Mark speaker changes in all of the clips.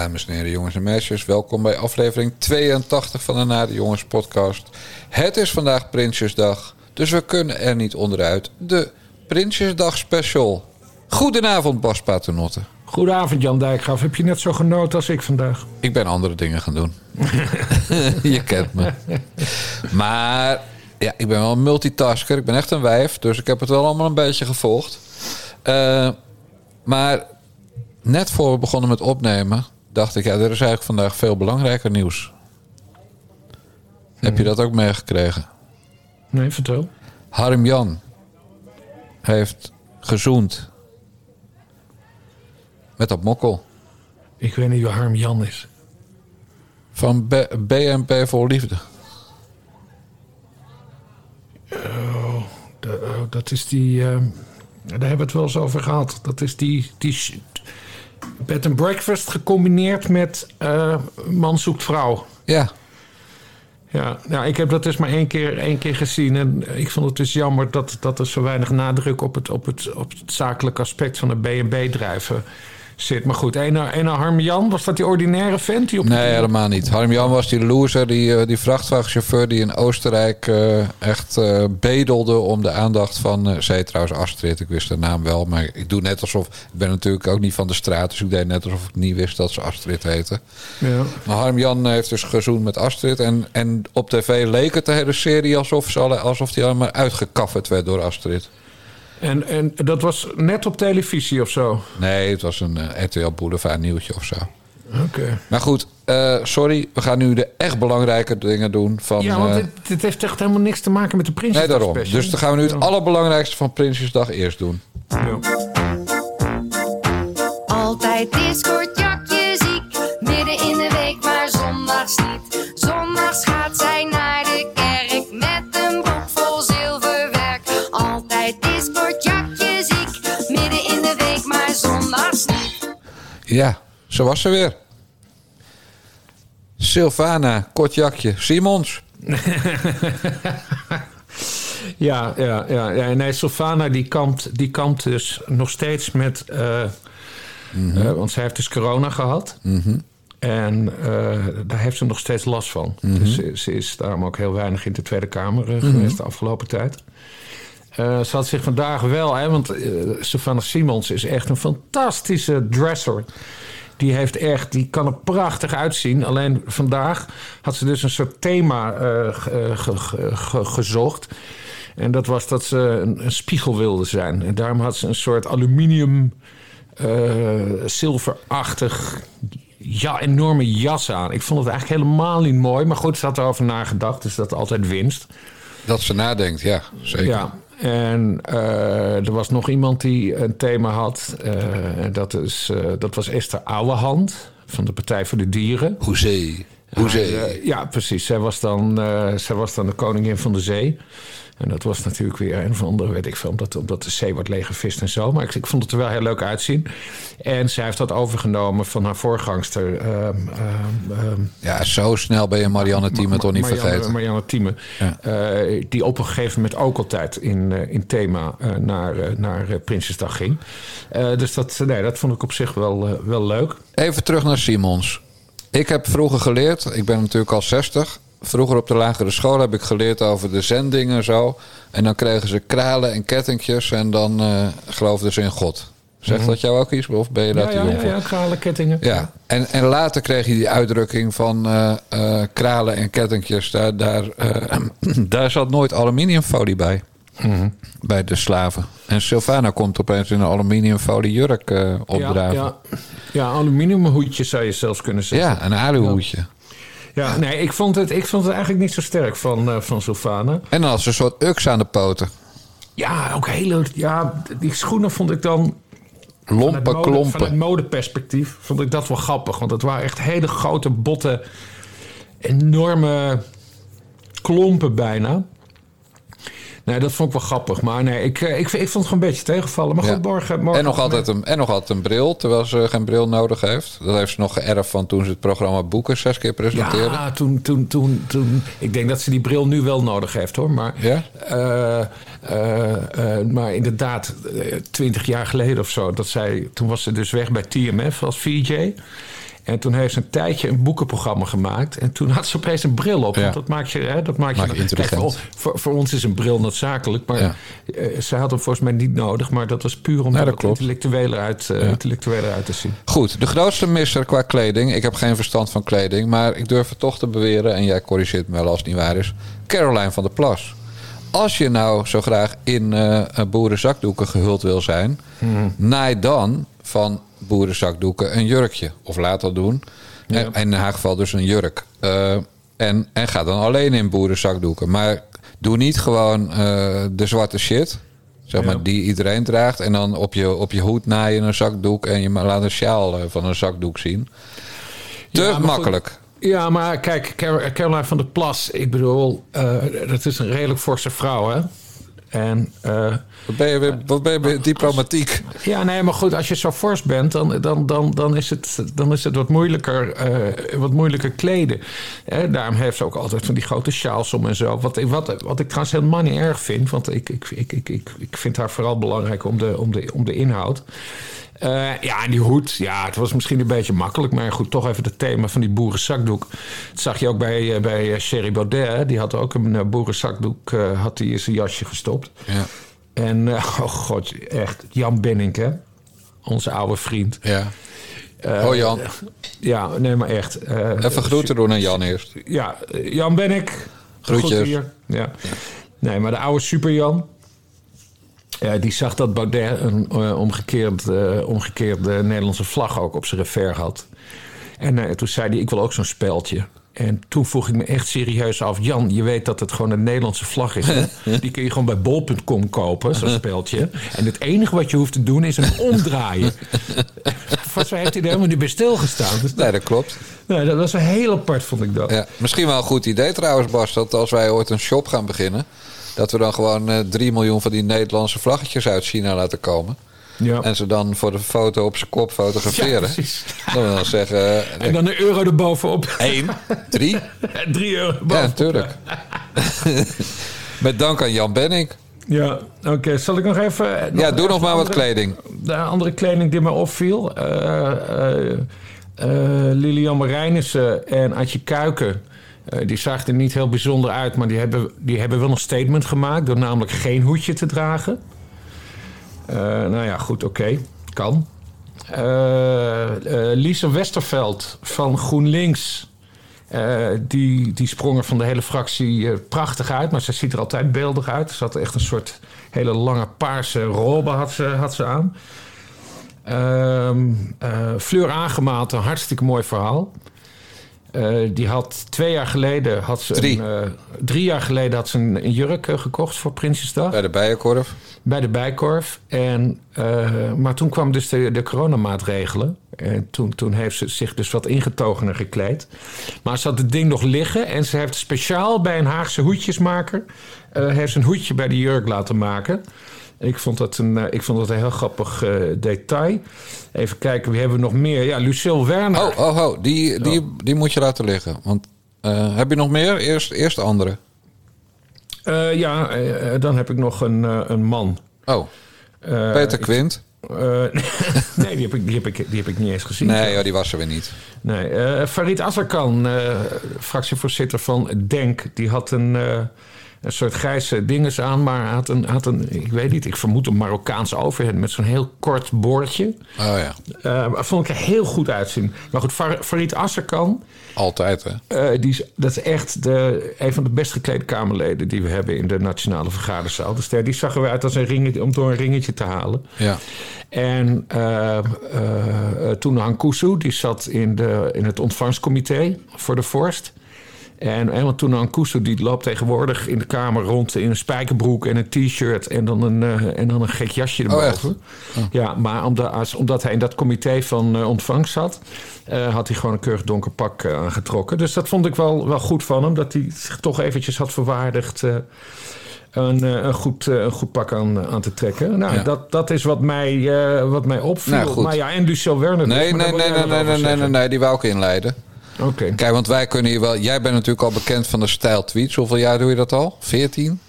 Speaker 1: Dames en heren, jongens en meisjes, welkom bij aflevering 82 van de Nade Jongens podcast. Het is vandaag Prinsjesdag, dus we kunnen er niet onderuit. De Prinsjesdag special. Goedenavond Bas Paternotte.
Speaker 2: Goedenavond Jan Dijkgraaf. Heb je net zo genoten als ik vandaag?
Speaker 1: Ik ben andere dingen gaan doen. je kent me. Maar ja, ik ben wel een multitasker. Ik ben echt een wijf, dus ik heb het wel allemaal een beetje gevolgd. Uh, maar net voor we begonnen met opnemen, dacht ik, ja, er is eigenlijk vandaag veel belangrijker nieuws. Heb je dat ook meegekregen?
Speaker 2: Nee, vertel.
Speaker 1: Harm Jan heeft gezoend met dat mokkel.
Speaker 2: Ik weet niet wie Harm Jan is.
Speaker 1: Van B BNP voor Liefde.
Speaker 2: Oh, oh, dat is die. Uh, daar hebben we het wel eens over gehad. Dat is die, die bed and breakfast gecombineerd met uh, man zoekt vrouw.
Speaker 1: Ja.
Speaker 2: Ja, nou, ik heb dat dus maar één keer, één keer gezien. En ik vond het dus jammer dat, dat er zo weinig nadruk op het, op het, op het zakelijke aspect van de B&B drijven zit. Maar goed, een, een Harm Jan, was dat die ordinaire vent? Die op
Speaker 1: nee, helemaal niet. Harm Jan was die loser, die, eh, die vrachtwagenchauffeur die in Oostenrijk uh, echt uh, bedelde om de aandacht van... Uh, zij trouwens Astrid, ik wist de naam wel, maar ik doe net alsof... Ik ben natuurlijk ook niet van de straat, dus ik deed net alsof ik niet wist dat ze Astrid heette. Ja. Maar Harm Jan heeft dus gezoend met Astrid en, en op tv leek het de hele serie alsof, ze alle, alsof die allemaal uitgekafferd werd door Astrid.
Speaker 2: En, en dat was net op televisie of zo?
Speaker 1: Nee, het was een uh, RTL Boulevard nieuwtje of zo.
Speaker 2: Oké.
Speaker 1: Maar goed, uh, sorry. We gaan nu de echt belangrijke dingen doen. Van,
Speaker 2: ja, want dit, dit, heeft echt helemaal niks te maken met de Prinsjesdag
Speaker 1: Nee, daarom. Special. Dus dan gaan we nu het allerbelangrijkste van Prinsjesdag eerst doen. Ja.
Speaker 3: Altijd discordjakje
Speaker 1: Ja, zo was ze weer. Sylvana, kortjakje, Simons.
Speaker 2: ja, ja, ja, ja. Nee, Sylvana die kampt, die kampt dus nog steeds met... Uh, mm -hmm. uh, want zij heeft dus corona gehad.
Speaker 1: Mm -hmm.
Speaker 2: En uh, daar heeft ze nog steeds last van. Mm -hmm. Dus ze, ze, is daarom ook heel weinig in de Tweede Kamer geweest de afgelopen tijd. Uh, ze had zich vandaag wel, hè, want uh, Sylvana Simons is echt een fantastische dresser. Die heeft echt, die kan er prachtig uitzien. Alleen vandaag had ze dus een soort thema uh, ge, ge, ge, gezocht. En dat was dat ze een, een, spiegel wilde zijn. En daarom had ze een soort aluminium, zilverachtig, ja, enorme jas aan. Ik vond het eigenlijk helemaal niet mooi. Maar goed, ze had erover nagedacht, dus dat altijd winst.
Speaker 1: Dat ze nadenkt, ja, zeker.
Speaker 2: Ja, en uh, er was nog iemand die een thema had. Uh, dat, is, uh, dat was Esther Ouwehand van de Partij voor de Dieren.
Speaker 1: Hoezee. Hoezee.
Speaker 2: ja, precies. Zij was, dan, zij was dan de koningin van de zee. En dat was natuurlijk weer een van andere, weet ik veel, omdat, omdat de zee wordt leeggevist en zo. Maar ik, ik, vond het er wel heel leuk uitzien. En zij heeft dat overgenomen van haar voorgangster. Uh, uh, uh,
Speaker 1: ja, zo snel ben je Marianne Thieme toch niet
Speaker 2: Marianne,
Speaker 1: vergeten.
Speaker 2: Marianne Thieme. Ja. die op een gegeven moment ook altijd in, in thema naar, naar Prinsjesdag ging. dus dat, nee, dat vond ik op zich wel, wel leuk.
Speaker 1: Even terug naar Simons. Ik heb vroeger geleerd, ik ben natuurlijk al 60 vroeger op de lagere school heb ik geleerd over de zendingen en zo. En dan kregen ze kralen en kettingjes en dan uh, geloofden ze in God. Zegt mm -hmm. dat jou ook iets? Of ben je
Speaker 2: ja,
Speaker 1: te
Speaker 2: ja, ja? Ja, kralen, kettingen.
Speaker 1: Ja, en, en later kreeg je die uitdrukking van uh, uh, kralen en kettingjes. Daar, daar, daar zat nooit aluminiumfolie bij.
Speaker 2: Mm -hmm.
Speaker 1: Bij de slaven. En Sylvana komt opeens in een aluminiumfolie jurk opdraven.
Speaker 2: Ja, ja. ja, aluminiumhoedje zou je zelfs kunnen zeggen.
Speaker 1: Ja, een aluhoedje. Ja.
Speaker 2: Nee, ik vond het, ik vond het eigenlijk niet zo sterk van, uh, van Sylvana.
Speaker 1: En ze een soort uks aan de poten.
Speaker 2: Ja, ook heel leuk. Ja, die schoenen vond ik dan...
Speaker 1: Lompe
Speaker 2: mode,
Speaker 1: klompen.
Speaker 2: Van het modeperspectief vond ik dat wel grappig. Want het waren echt hele grote, botte, enorme klompen bijna. Nee, dat vond ik wel grappig. Maar nee, ik, ik, ik vond het gewoon een beetje tegenvallen. Maar goed, morgen, morgen...
Speaker 1: En nog, altijd een, en nog altijd een bril, terwijl ze geen bril nodig heeft. Dat heeft ze nog geërfd van toen ze het programma Boeken zes keer presenteerde.
Speaker 2: Ja, toen, toen, toen, toen... Ik denk dat ze die bril nu wel nodig heeft, hoor. Maar,
Speaker 1: ja?
Speaker 2: uh, uh, uh, maar inderdaad, twintig jaar geleden of zo... Dat zij, toen was ze dus weg bij TMF als VJ... En toen heeft ze een tijdje een boekenprogramma gemaakt. En toen had ze opeens een bril op.
Speaker 1: Ja.
Speaker 2: Want dat maakt je, hè, dat maakt
Speaker 1: Maak
Speaker 2: je,
Speaker 1: intelligent.
Speaker 2: Kijk, voor, ons is een bril noodzakelijk. Maar
Speaker 1: Ja.
Speaker 2: eh, ze had hem volgens mij niet nodig. Maar dat was puur om
Speaker 1: Ja,
Speaker 2: er
Speaker 1: dat klopt.
Speaker 2: intellectueler uit, eh, intellectueler uit te zien.
Speaker 1: Goed, de grootste misser qua kleding. Ik heb geen verstand van kleding, maar ik durf het toch te beweren. En jij corrigeert me wel als het niet waar is. Caroline van der Plas. Als je nou zo graag in eh boerenzakdoeken gehuld wil zijn, naai dan van boerenzakdoeken een jurkje. Of laat dat doen. En, en in haar geval dus een jurk. Eh, en, en ga dan alleen in boerenzakdoeken. Maar doe niet gewoon eh, de zwarte shit. Zeg maar,
Speaker 2: Ja.
Speaker 1: die iedereen draagt. En dan op je, op je hoed naaien een zakdoek. En je laat een sjaal eh, van een zakdoek zien. Te
Speaker 2: Ja, maar goed.
Speaker 1: makkelijk.
Speaker 2: Ja, maar kijk, Car- Caroline van der Plas, ik bedoel, eh, dat is een redelijk forse vrouw, hè? En eh,
Speaker 1: Wat ben je weer, wat ben je weer diplomatiek?
Speaker 2: ja, nee, maar goed, als je zo fors bent, dan, dan, dan, dan, is, het, dan is het wat moeilijker, eh, wat moeilijker kleden. Daarom heeft ze ook altijd van die grote sjaals om en zo. Wat, wat, wat ik trouwens helemaal niet erg vind, want ik, ik, ik, ik, ik, ik vind haar vooral belangrijk om de, om de, om de inhoud. Eh, ja, en die hoed, ja, het was misschien een beetje makkelijk. Maar goed, toch even het thema van die boerenzakdoek. Dat zag je ook bij, eh, bij eh, Sherry Baudet. hè. Die had ook een eh, boerenzakdoek eh, had die in zijn jasje gestopt.
Speaker 1: Ja.
Speaker 2: En, eh, oh god, echt, Jan Benink, hè? Onze oude vriend.
Speaker 1: ja.
Speaker 2: Eh,
Speaker 1: Hoi Jan.
Speaker 2: Ja, nee, maar echt. eh,
Speaker 1: Even groeten doen aan Jan eerst.
Speaker 2: ja, eh, Jan Bennik.
Speaker 1: Groetjes.
Speaker 2: Ja. Nee, maar de oude Super Jan. Ja, die zag dat Baudet een eh, omgekeerd, eh, omgekeerde Nederlandse vlag ook op zijn revers had. En eh, toen zei hij, ik wil ook zo'n speldje. En toen vroeg ik me echt serieus af... Jan, je weet dat het gewoon een Nederlandse vlag is. Die kun je gewoon bij bol.com kopen, zo'n speldje. En het enige wat je hoeft te doen is hem omdraaien. Zo heeft hij er helemaal niet bij stilgestaan. Dus
Speaker 1: Nee, dat klopt.
Speaker 2: nee, dat was een heel apart, vond ik dat.
Speaker 1: Ja. Misschien wel een goed idee trouwens, Bas. Dat als wij ooit een shop gaan beginnen... dat we dan gewoon eh 3 miljoen van die Nederlandse vlaggetjes uit China laten komen.
Speaker 2: Ja.
Speaker 1: En ze dan voor de foto op zijn kop fotograferen.
Speaker 2: Ja, precies.
Speaker 1: Dan dan zeggen...
Speaker 2: En dan een euro erbovenop.
Speaker 1: 1, 3.
Speaker 2: Drie euro
Speaker 1: Ja,
Speaker 2: erbovenop.
Speaker 1: natuurlijk. Met dank aan Jan Benning.
Speaker 2: Ja, oké. Zal ik nog even...
Speaker 1: Ja, doe nog maar wat kleding.
Speaker 2: De andere kleding die mij opviel. eh eh, eh, Lilian Marijnissen en Adje Kuiken. Eh, die zagen er niet heel bijzonder uit, maar die hebben, die hebben wel een statement gemaakt. Door namelijk geen hoedje te dragen. Eh, nou ja, goed, oké. Kan. Eh, Lisa Westerveld van GroenLinks. die, die sprong er van de hele fractie prachtig uit. Maar ze ziet er altijd beeldig uit. Ze had echt een soort hele lange paarse robe had ze, had ze aan. Ehm eh, Fleur Aangemaat, een hartstikke mooi verhaal. Eh, die had twee jaar geleden... Had ze
Speaker 1: Drie.
Speaker 2: Een, eh, drie jaar geleden had ze een, een jurk eh, gekocht voor Prinsjesdag
Speaker 1: Bij de Bijenkorf.
Speaker 2: bij de Bijkorf. En, maar toen kwam dus de, de coronamaatregelen. En toen, toen heeft ze zich dus wat ingetogener gekleed. Maar ze had het ding nog liggen. En ze heeft speciaal bij een Haagse hoedjesmaker... heeft ze een hoedje bij de jurk laten maken. Ik vond dat een, eh, ik vond dat een heel grappig eh, detail. Even kijken, wie hebben we nog meer? Ja, Lucille Werner.
Speaker 1: Oh, oh, oh. Die, die, die moet je laten liggen. Want eh, heb je nog meer? Eerst, eerst de andere.
Speaker 2: Ja, dan heb ik nog een, een man.
Speaker 1: Oh, Peter Quint.
Speaker 2: nee, die heb, ik, die, heb ik, die heb ik niet eens gezien.
Speaker 1: Nee, joh, die was er weer niet.
Speaker 2: Nee, Farid Azarkan, fractievoorzitter van Denk, die had een, een soort grijze dinges aan, maar had een, had een, ik weet niet, ik vermoed een Marokkaanse overhemd met zo'n heel kort boordje.
Speaker 1: Oh ja,
Speaker 2: maar vond ik er heel goed uitzien. Maar goed, Far- Farid Azarkan,
Speaker 1: altijd hè.
Speaker 2: eh, die is, dat is echt de, een van de best geklede Kamerleden die we hebben in de Nationale Vergaderzaal. Dus die zag eruit als een ringetje, om door een ringetje te halen.
Speaker 1: Ja.
Speaker 2: En eh toen Hankusu, die zat in, de, in het ontvangstcomité voor de vorst. En, en want toen Hankusu, die loopt tegenwoordig in de kamer rond in een spijkerbroek en een t-shirt en dan een, eh, en dan een gek jasje
Speaker 1: Oh,
Speaker 2: erboven. Ja, maar omdat, als, omdat hij in dat comité van eh, ontvangst zat, eh, had hij gewoon een keurig donker pak aangetrokken. Dus dat vond ik wel, wel goed van hem, dat hij zich toch eventjes had verwaardigd. een, een, goed, een goed pak aan, aan te trekken. Nou,
Speaker 1: Ja.
Speaker 2: dat, dat is wat mij, eh, wat mij opviel.
Speaker 1: Nou, goed.
Speaker 2: maar ja, en Lucille Werner. dus,
Speaker 1: Nee,
Speaker 2: maar
Speaker 1: nee, nee, nee, nee, nee, nee, nee, die wou ik inleiden.
Speaker 2: Oké.
Speaker 1: Kijk, want wij kunnen hier wel... Jij bent natuurlijk al bekend van de stijl tweets. Hoeveel jaar doe je dat al? 14?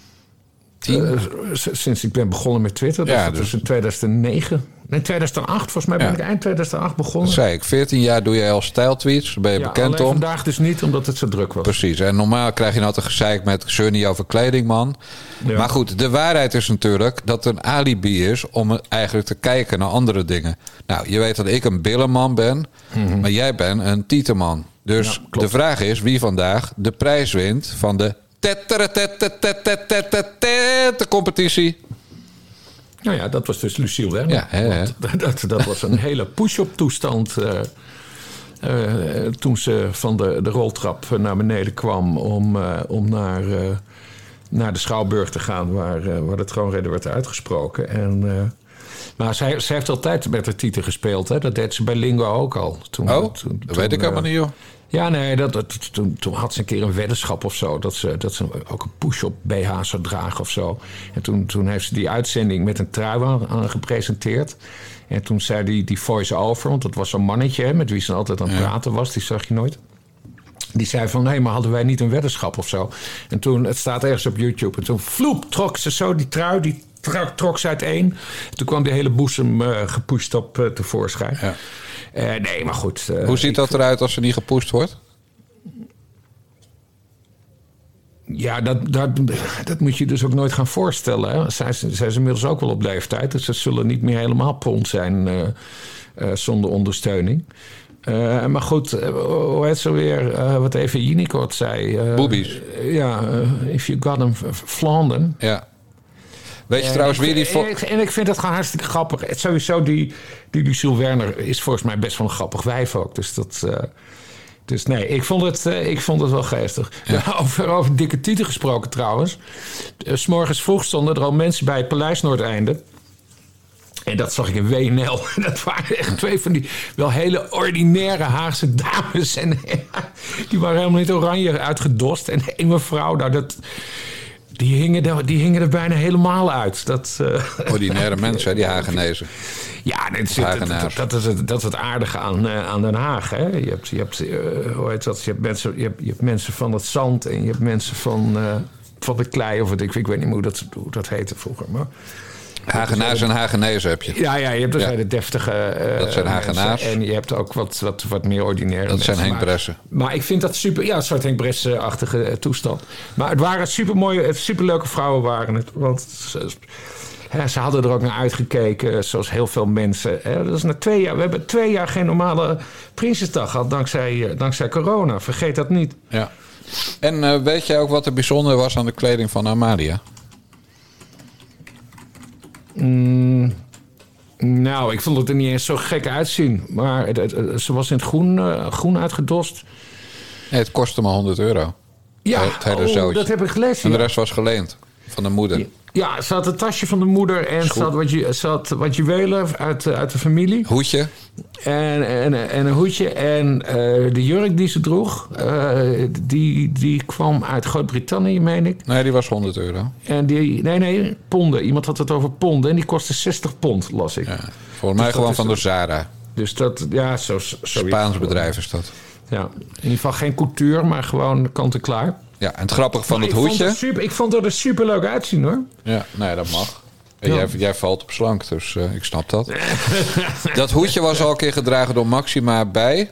Speaker 1: 10?
Speaker 2: Eh, sinds ik ben begonnen met Twitter, dus
Speaker 1: Ja,
Speaker 2: dat
Speaker 1: dus-
Speaker 2: was in 2009. In 2008, volgens mij ben
Speaker 1: Ja.
Speaker 2: ik eind 2008 begonnen.
Speaker 1: Dat zei ik. 14 jaar doe je al stijltweets. Daar ben je
Speaker 2: Ja,
Speaker 1: bekend om.
Speaker 2: vandaag dus niet, omdat het zo druk was.
Speaker 1: Precies. En normaal krijg je altijd gezeik met niet over kleding, man.
Speaker 2: Ja.
Speaker 1: Maar goed, de waarheid is natuurlijk dat het een alibi is om eigenlijk te kijken naar andere dingen. Nou, je weet dat ik een billenman ben, maar jij bent een tieteman. Dus.
Speaker 2: Ja,
Speaker 1: de vraag is wie vandaag de prijs wint van de de competitie.
Speaker 2: Nou ja, dat was dus Lucille Werner.
Speaker 1: Ja, hè, hè.
Speaker 2: Want Dat, dat was een hele push-up toestand. eh, eh, toen ze van de, de roltrap naar beneden kwam om, eh, om naar, naar de Schouwburg te gaan, waar, waar de troonrede werd uitgesproken. En, maar zij, zij heeft altijd met de titel gespeeld. Hè? Dat deed ze bij Lingo ook al. Toen,
Speaker 1: Oh,
Speaker 2: toen-
Speaker 1: dat weet ik
Speaker 2: eh,
Speaker 1: helemaal niet, joh.
Speaker 2: ja, nee, dat, dat, toen, toen had ze een keer een weddenschap of zo. Dat ze, dat ze ook een push-up BH zou dragen of zo. En toen, toen heeft ze die uitzending met een trui aan, aan gepresenteerd. En toen zei die, die voice-over, want dat was zo'n mannetje hè, met wie ze altijd aan het praten was. Die zag je nooit. Die zei van, nee, maar hadden wij niet een weddenschap of zo? En toen, het staat ergens op YouTube. En toen vloep, trok ze zo die trui, die trok, trok ze uiteen. Toen kwam die hele boezem eh gepusht op eh, tevoorschijn.
Speaker 1: Ja.
Speaker 2: Eh, nee, maar goed.
Speaker 1: Hoe ziet dat eruit als ze niet gepoest wordt?
Speaker 2: Ja, dat, dat, dat moet je dus ook nooit gaan voorstellen. Hè. Zij, is- zij is inmiddels ook wel op leeftijd. Dus ze zullen niet meer helemaal pond zijn zonder ondersteuning. Maar goed, hoe heet ze weer? wat even Jinikort zei. eh,
Speaker 1: Boobies.
Speaker 2: ja, if you got them, Vlaanderen.
Speaker 1: Ja. Weet je trouwens wie die...
Speaker 2: En ik, en ik vind het gewoon hartstikke grappig. Het, sowieso, die, die Lucille Werner is volgens mij best wel een grappig wijf ook. Dus dat... eh, dus nee, ik vond het, eh, ik vond het wel geestig. Ja, over, over dikke tieten gesproken trouwens. Eh, 's morgens vroeg stonden er al mensen bij het Paleis Noordeinde. En dat zag ik in WNL. Dat waren echt twee van die wel hele ordinaire Haagse dames. En die waren helemaal niet oranje uitgedost. En één mevrouw, nou dat... Die hingen, er, die hingen er bijna helemaal uit. Dat, eh,
Speaker 1: Ordinaire mensen, die Hagenezen.
Speaker 2: ja, dat is, dat, is het, dat is het aardige aan, eh, aan Den Haag. Hè? Je hebt, je, hebt, eh, hoe heet dat? Je, hebt mensen, je, hebt, je hebt mensen van het zand en je hebt mensen van, van de klei. Of het, ik, ik weet niet meer hoe dat, hoe dat heette vroeger. Maar,
Speaker 1: Hagenaars en Hagenezen heb je.
Speaker 2: ja, ja, je hebt dus
Speaker 1: Ja.
Speaker 2: hele deftige eh,
Speaker 1: Dat zijn. Hagenaars.
Speaker 2: En je hebt ook wat, wat, wat meer ordinaire
Speaker 1: Dat zijn
Speaker 2: mensen.
Speaker 1: Henk
Speaker 2: Maar-
Speaker 1: Bressen.
Speaker 2: Maar ik vind dat super... Ja, een soort Henk Bressen-achtige eh, toestand. Maar het waren super mooie, superleuke vrouwen waren het. Want ze, hè, ze hadden er ook naar uitgekeken, zoals heel veel mensen. Hè. Dat is na twee jaar, we hebben twee jaar geen normale Prinsjesdag gehad dankzij, eh, dankzij corona. Vergeet dat niet.
Speaker 1: Ja. En eh, weet jij ook wat er bijzonder was aan de kleding van Amalia?
Speaker 2: Nou, ik vond het er niet eens zo gek uitzien. Maar het, het- het- ze was in het groen, eh, groen uitgedost.
Speaker 1: Nee, het kostte maar 100 euro.
Speaker 2: Ja,
Speaker 1: Het hele
Speaker 2: oh, dat heb ik gelezen.
Speaker 1: En de rest was geleend van de moeder.
Speaker 2: Ja, ze had het tasje van de moeder en ze had, wat, ze had wat juwelen uit, eh, uit de familie.
Speaker 1: Hoedje.
Speaker 2: En, en, en een hoedje. En eh, de jurk die ze droeg, eh, die, die kwam uit Groot-Brittannië, meen ik.
Speaker 1: Nee, die was 100 euro.
Speaker 2: En die, nee, nee, ponden. Iemand had het over ponden. En die kostte 60 pond, las ik.
Speaker 1: Ja. Volgens mij
Speaker 2: dat
Speaker 1: gewoon van
Speaker 2: de-
Speaker 1: de Zara.
Speaker 2: Dus dat, ja, zo, zo
Speaker 1: Spaans bedrijf is dat.
Speaker 2: Ja, in ieder geval geen couture, maar gewoon kant-en-klaar.
Speaker 1: Ja, en het grappige van het hoedje...
Speaker 2: super, ik vond het er super leuk uitzien, hoor.
Speaker 1: Ja, nee, dat mag. En
Speaker 2: Ja.
Speaker 1: Jij, jij valt op slank, dus eh, ik snap dat. dat hoedje was al een keer gedragen door Maxima bij...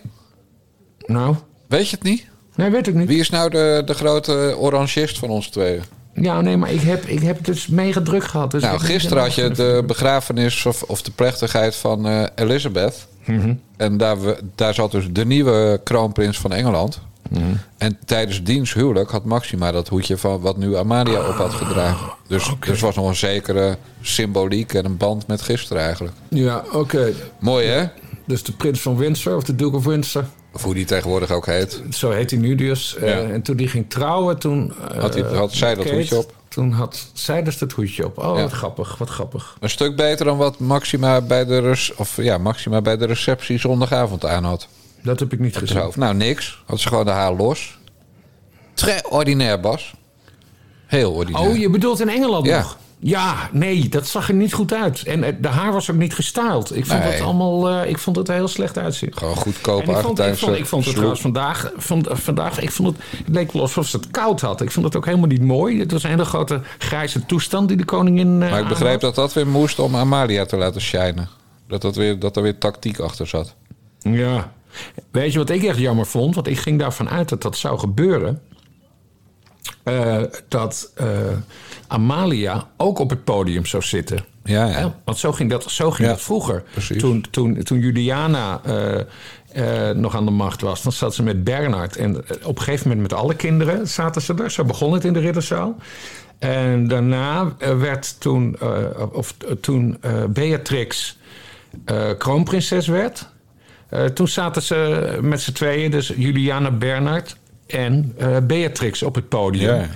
Speaker 2: Nou,
Speaker 1: Weet je het niet?
Speaker 2: nee, weet ik niet.
Speaker 1: Wie is nou de, de grote orangist van ons tweeën?
Speaker 2: Ja, nee, maar ik heb, ik heb het dus mega druk gehad. Dus
Speaker 1: Nou, gisteren had je de begrafenis of, of de plechtigheid van eh, Elizabeth.
Speaker 2: Mhm.
Speaker 1: En daar, we, daar zat dus de nieuwe kroonprins van Engeland.
Speaker 2: Mhm.
Speaker 1: En tijdens diens huwelijk had Maxima dat hoedje van wat nu Amalia op had gedragen. Dus, dus was nog een zekere symboliek en een band met gisteren eigenlijk.
Speaker 2: Ja, oké.
Speaker 1: Mooi hè?
Speaker 2: Dus de prins van Windsor, of de Duke of Windsor.
Speaker 1: Of hoe die tegenwoordig ook heet.
Speaker 2: Zo heet hij nu dus. Eh, en toen die ging trouwen, toen... eh,
Speaker 1: Had hij- had zij dat
Speaker 2: Kate,
Speaker 1: hoedje op?
Speaker 2: Toen had zij dus dat hoedje op. Oh,
Speaker 1: Ja.
Speaker 2: wat grappig, wat grappig.
Speaker 1: Een stuk beter dan wat Maxima bij de, of, ja, Maxima bij de receptie zondagavond aan had.
Speaker 2: Dat heb ik niet gezien.
Speaker 1: hoofd. Nou, niks. Had ze gewoon de haar los. Très ordinair, Bas. Heel ordinair.
Speaker 2: Oh, je bedoelt in Engeland
Speaker 1: Ja.
Speaker 2: nog? Ja, nee, dat zag er niet goed uit. En eh, de haar was ook niet gestyled. Ik vond
Speaker 1: Nee.
Speaker 2: het allemaal, eh, ik vond het er heel slecht uitzien.
Speaker 1: Gewoon
Speaker 2: En
Speaker 1: goedkope
Speaker 2: ik vond, ik, vond, ik vond het
Speaker 1: sloep.
Speaker 2: trouwens vandaag, van, vandaag ik vond het, het leek wel alsof ze het koud had. Ik vond het ook helemaal niet mooi. Het was een hele grote grijze toestand die de koningin. eh,
Speaker 1: Maar ik begreep
Speaker 2: aanhad.
Speaker 1: dat dat weer moest om Amalia te laten shinen. Dat, dat, weer, dat er weer tactiek achter zat.
Speaker 2: Ja. Weet je wat ik echt jammer vond? Want ik ging daarvan uit dat dat zou gebeuren. Eh, dat eh, Amalia ook op het podium zou zitten.
Speaker 1: Ja, ja.
Speaker 2: Want zo ging dat, zo ging
Speaker 1: Ja,
Speaker 2: dat vroeger.
Speaker 1: precies.
Speaker 2: Toen, toen, toen Juliana eh, nog aan de macht was, dan zat ze met Bernard. En op een gegeven moment met alle kinderen zaten ze er. Zo begon het in de ridderzaal. En daarna werd toen, of, toen Beatrix kroonprinses werd. Eh, toen zaten ze met z'n tweeën, dus Juliana Bernard en eh, Beatrix op het podium.
Speaker 1: Ja.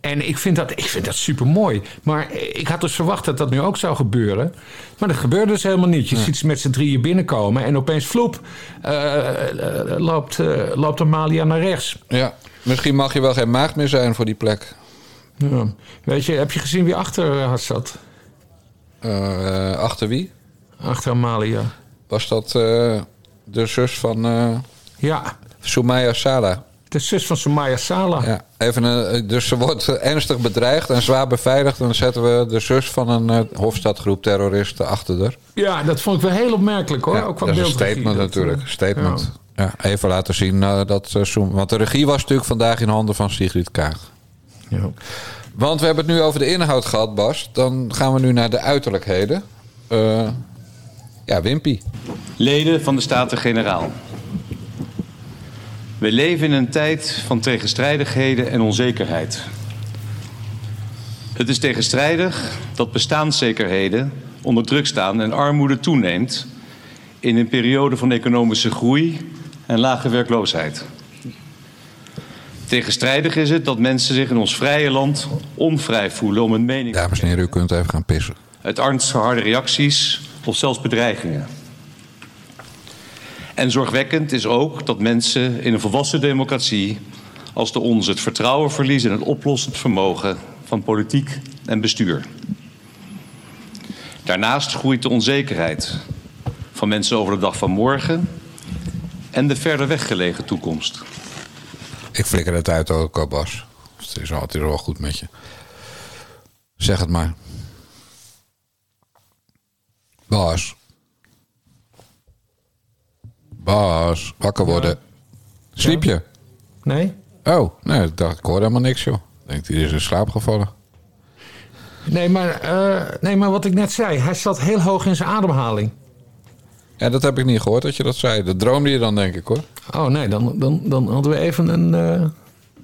Speaker 2: En ik vind dat, ik vind dat super mooi. Maar ik had dus verwacht dat dat nu ook zou gebeuren. Maar dat gebeurde dus helemaal niet. Je ziet ze met z'n drieën binnenkomen en opeens vloep eh, eh, loopt, eh, loopt Amalia naar rechts.
Speaker 1: ja. Misschien mag je wel geen maagd meer zijn voor die plek.
Speaker 2: Ja. Weet je, heb je gezien wie achter haar zat?
Speaker 1: Eh, achter wie?
Speaker 2: Achter Amalia.
Speaker 1: Was dat eh, de zus van eh
Speaker 2: Ja,
Speaker 1: Soumaya Sala?
Speaker 2: de zus van Somaya Sala.
Speaker 1: Ja, even een, dus ze wordt eh, ernstig bedreigd en zwaar beveiligd. En dan zetten we de zus van een eh, Hofstadgroep terroristen achter haar.
Speaker 2: Ja, dat vond ik wel heel opmerkelijk hoor.
Speaker 1: Ja,
Speaker 2: ook
Speaker 1: dat is een statement
Speaker 2: Dat,
Speaker 1: natuurlijk.
Speaker 2: eh,
Speaker 1: Statement. Ja. even laten zien eh, dat eh, Soem- Want de regie was natuurlijk vandaag in handen van Sigrid Kaag.
Speaker 2: ja.
Speaker 1: Want we hebben het nu over de inhoud gehad, Bas. Dan gaan we nu naar de uiterlijkheden. Eh, ja, Wimpy.
Speaker 4: Leden van de Staten-Generaal. We leven in een tijd van tegenstrijdigheden en onzekerheid. Het is tegenstrijdig dat bestaanszekerheden onder druk staan en armoede toeneemt in een periode van economische groei en lage werkloosheid. Tegenstrijdig is het dat mensen zich in ons vrije land onvrij voelen om een mening
Speaker 1: Dames en heren, u kunt even gaan pissen.
Speaker 4: uit angst voor harde reacties of zelfs bedreigingen. En zorgwekkend is ook dat mensen in een volwassen democratie als de onze het vertrouwen verliezen in het oplossend vermogen van politiek en bestuur. Daarnaast groeit de onzekerheid van mensen over de dag van morgen en de verder weggelegen toekomst.
Speaker 1: Ik flikker het uit ook, Bas. Het is altijd wel goed met je. Zeg het maar. Bas. Bas, wakker worden. Sliep je?
Speaker 2: Nee?
Speaker 1: Oh, nee, ik dacht, ik hoorde helemaal niks, joh. Ik denk, die is in slaap gevallen.
Speaker 2: Nee maar, eh, nee, maar wat ik net zei, hij zat heel hoog in zijn ademhaling.
Speaker 1: Ja, dat heb ik niet gehoord dat je dat zei. Dat droomde je dan, denk ik, hoor.
Speaker 2: Oh nee, dan, dan, dan hadden we even een, eh,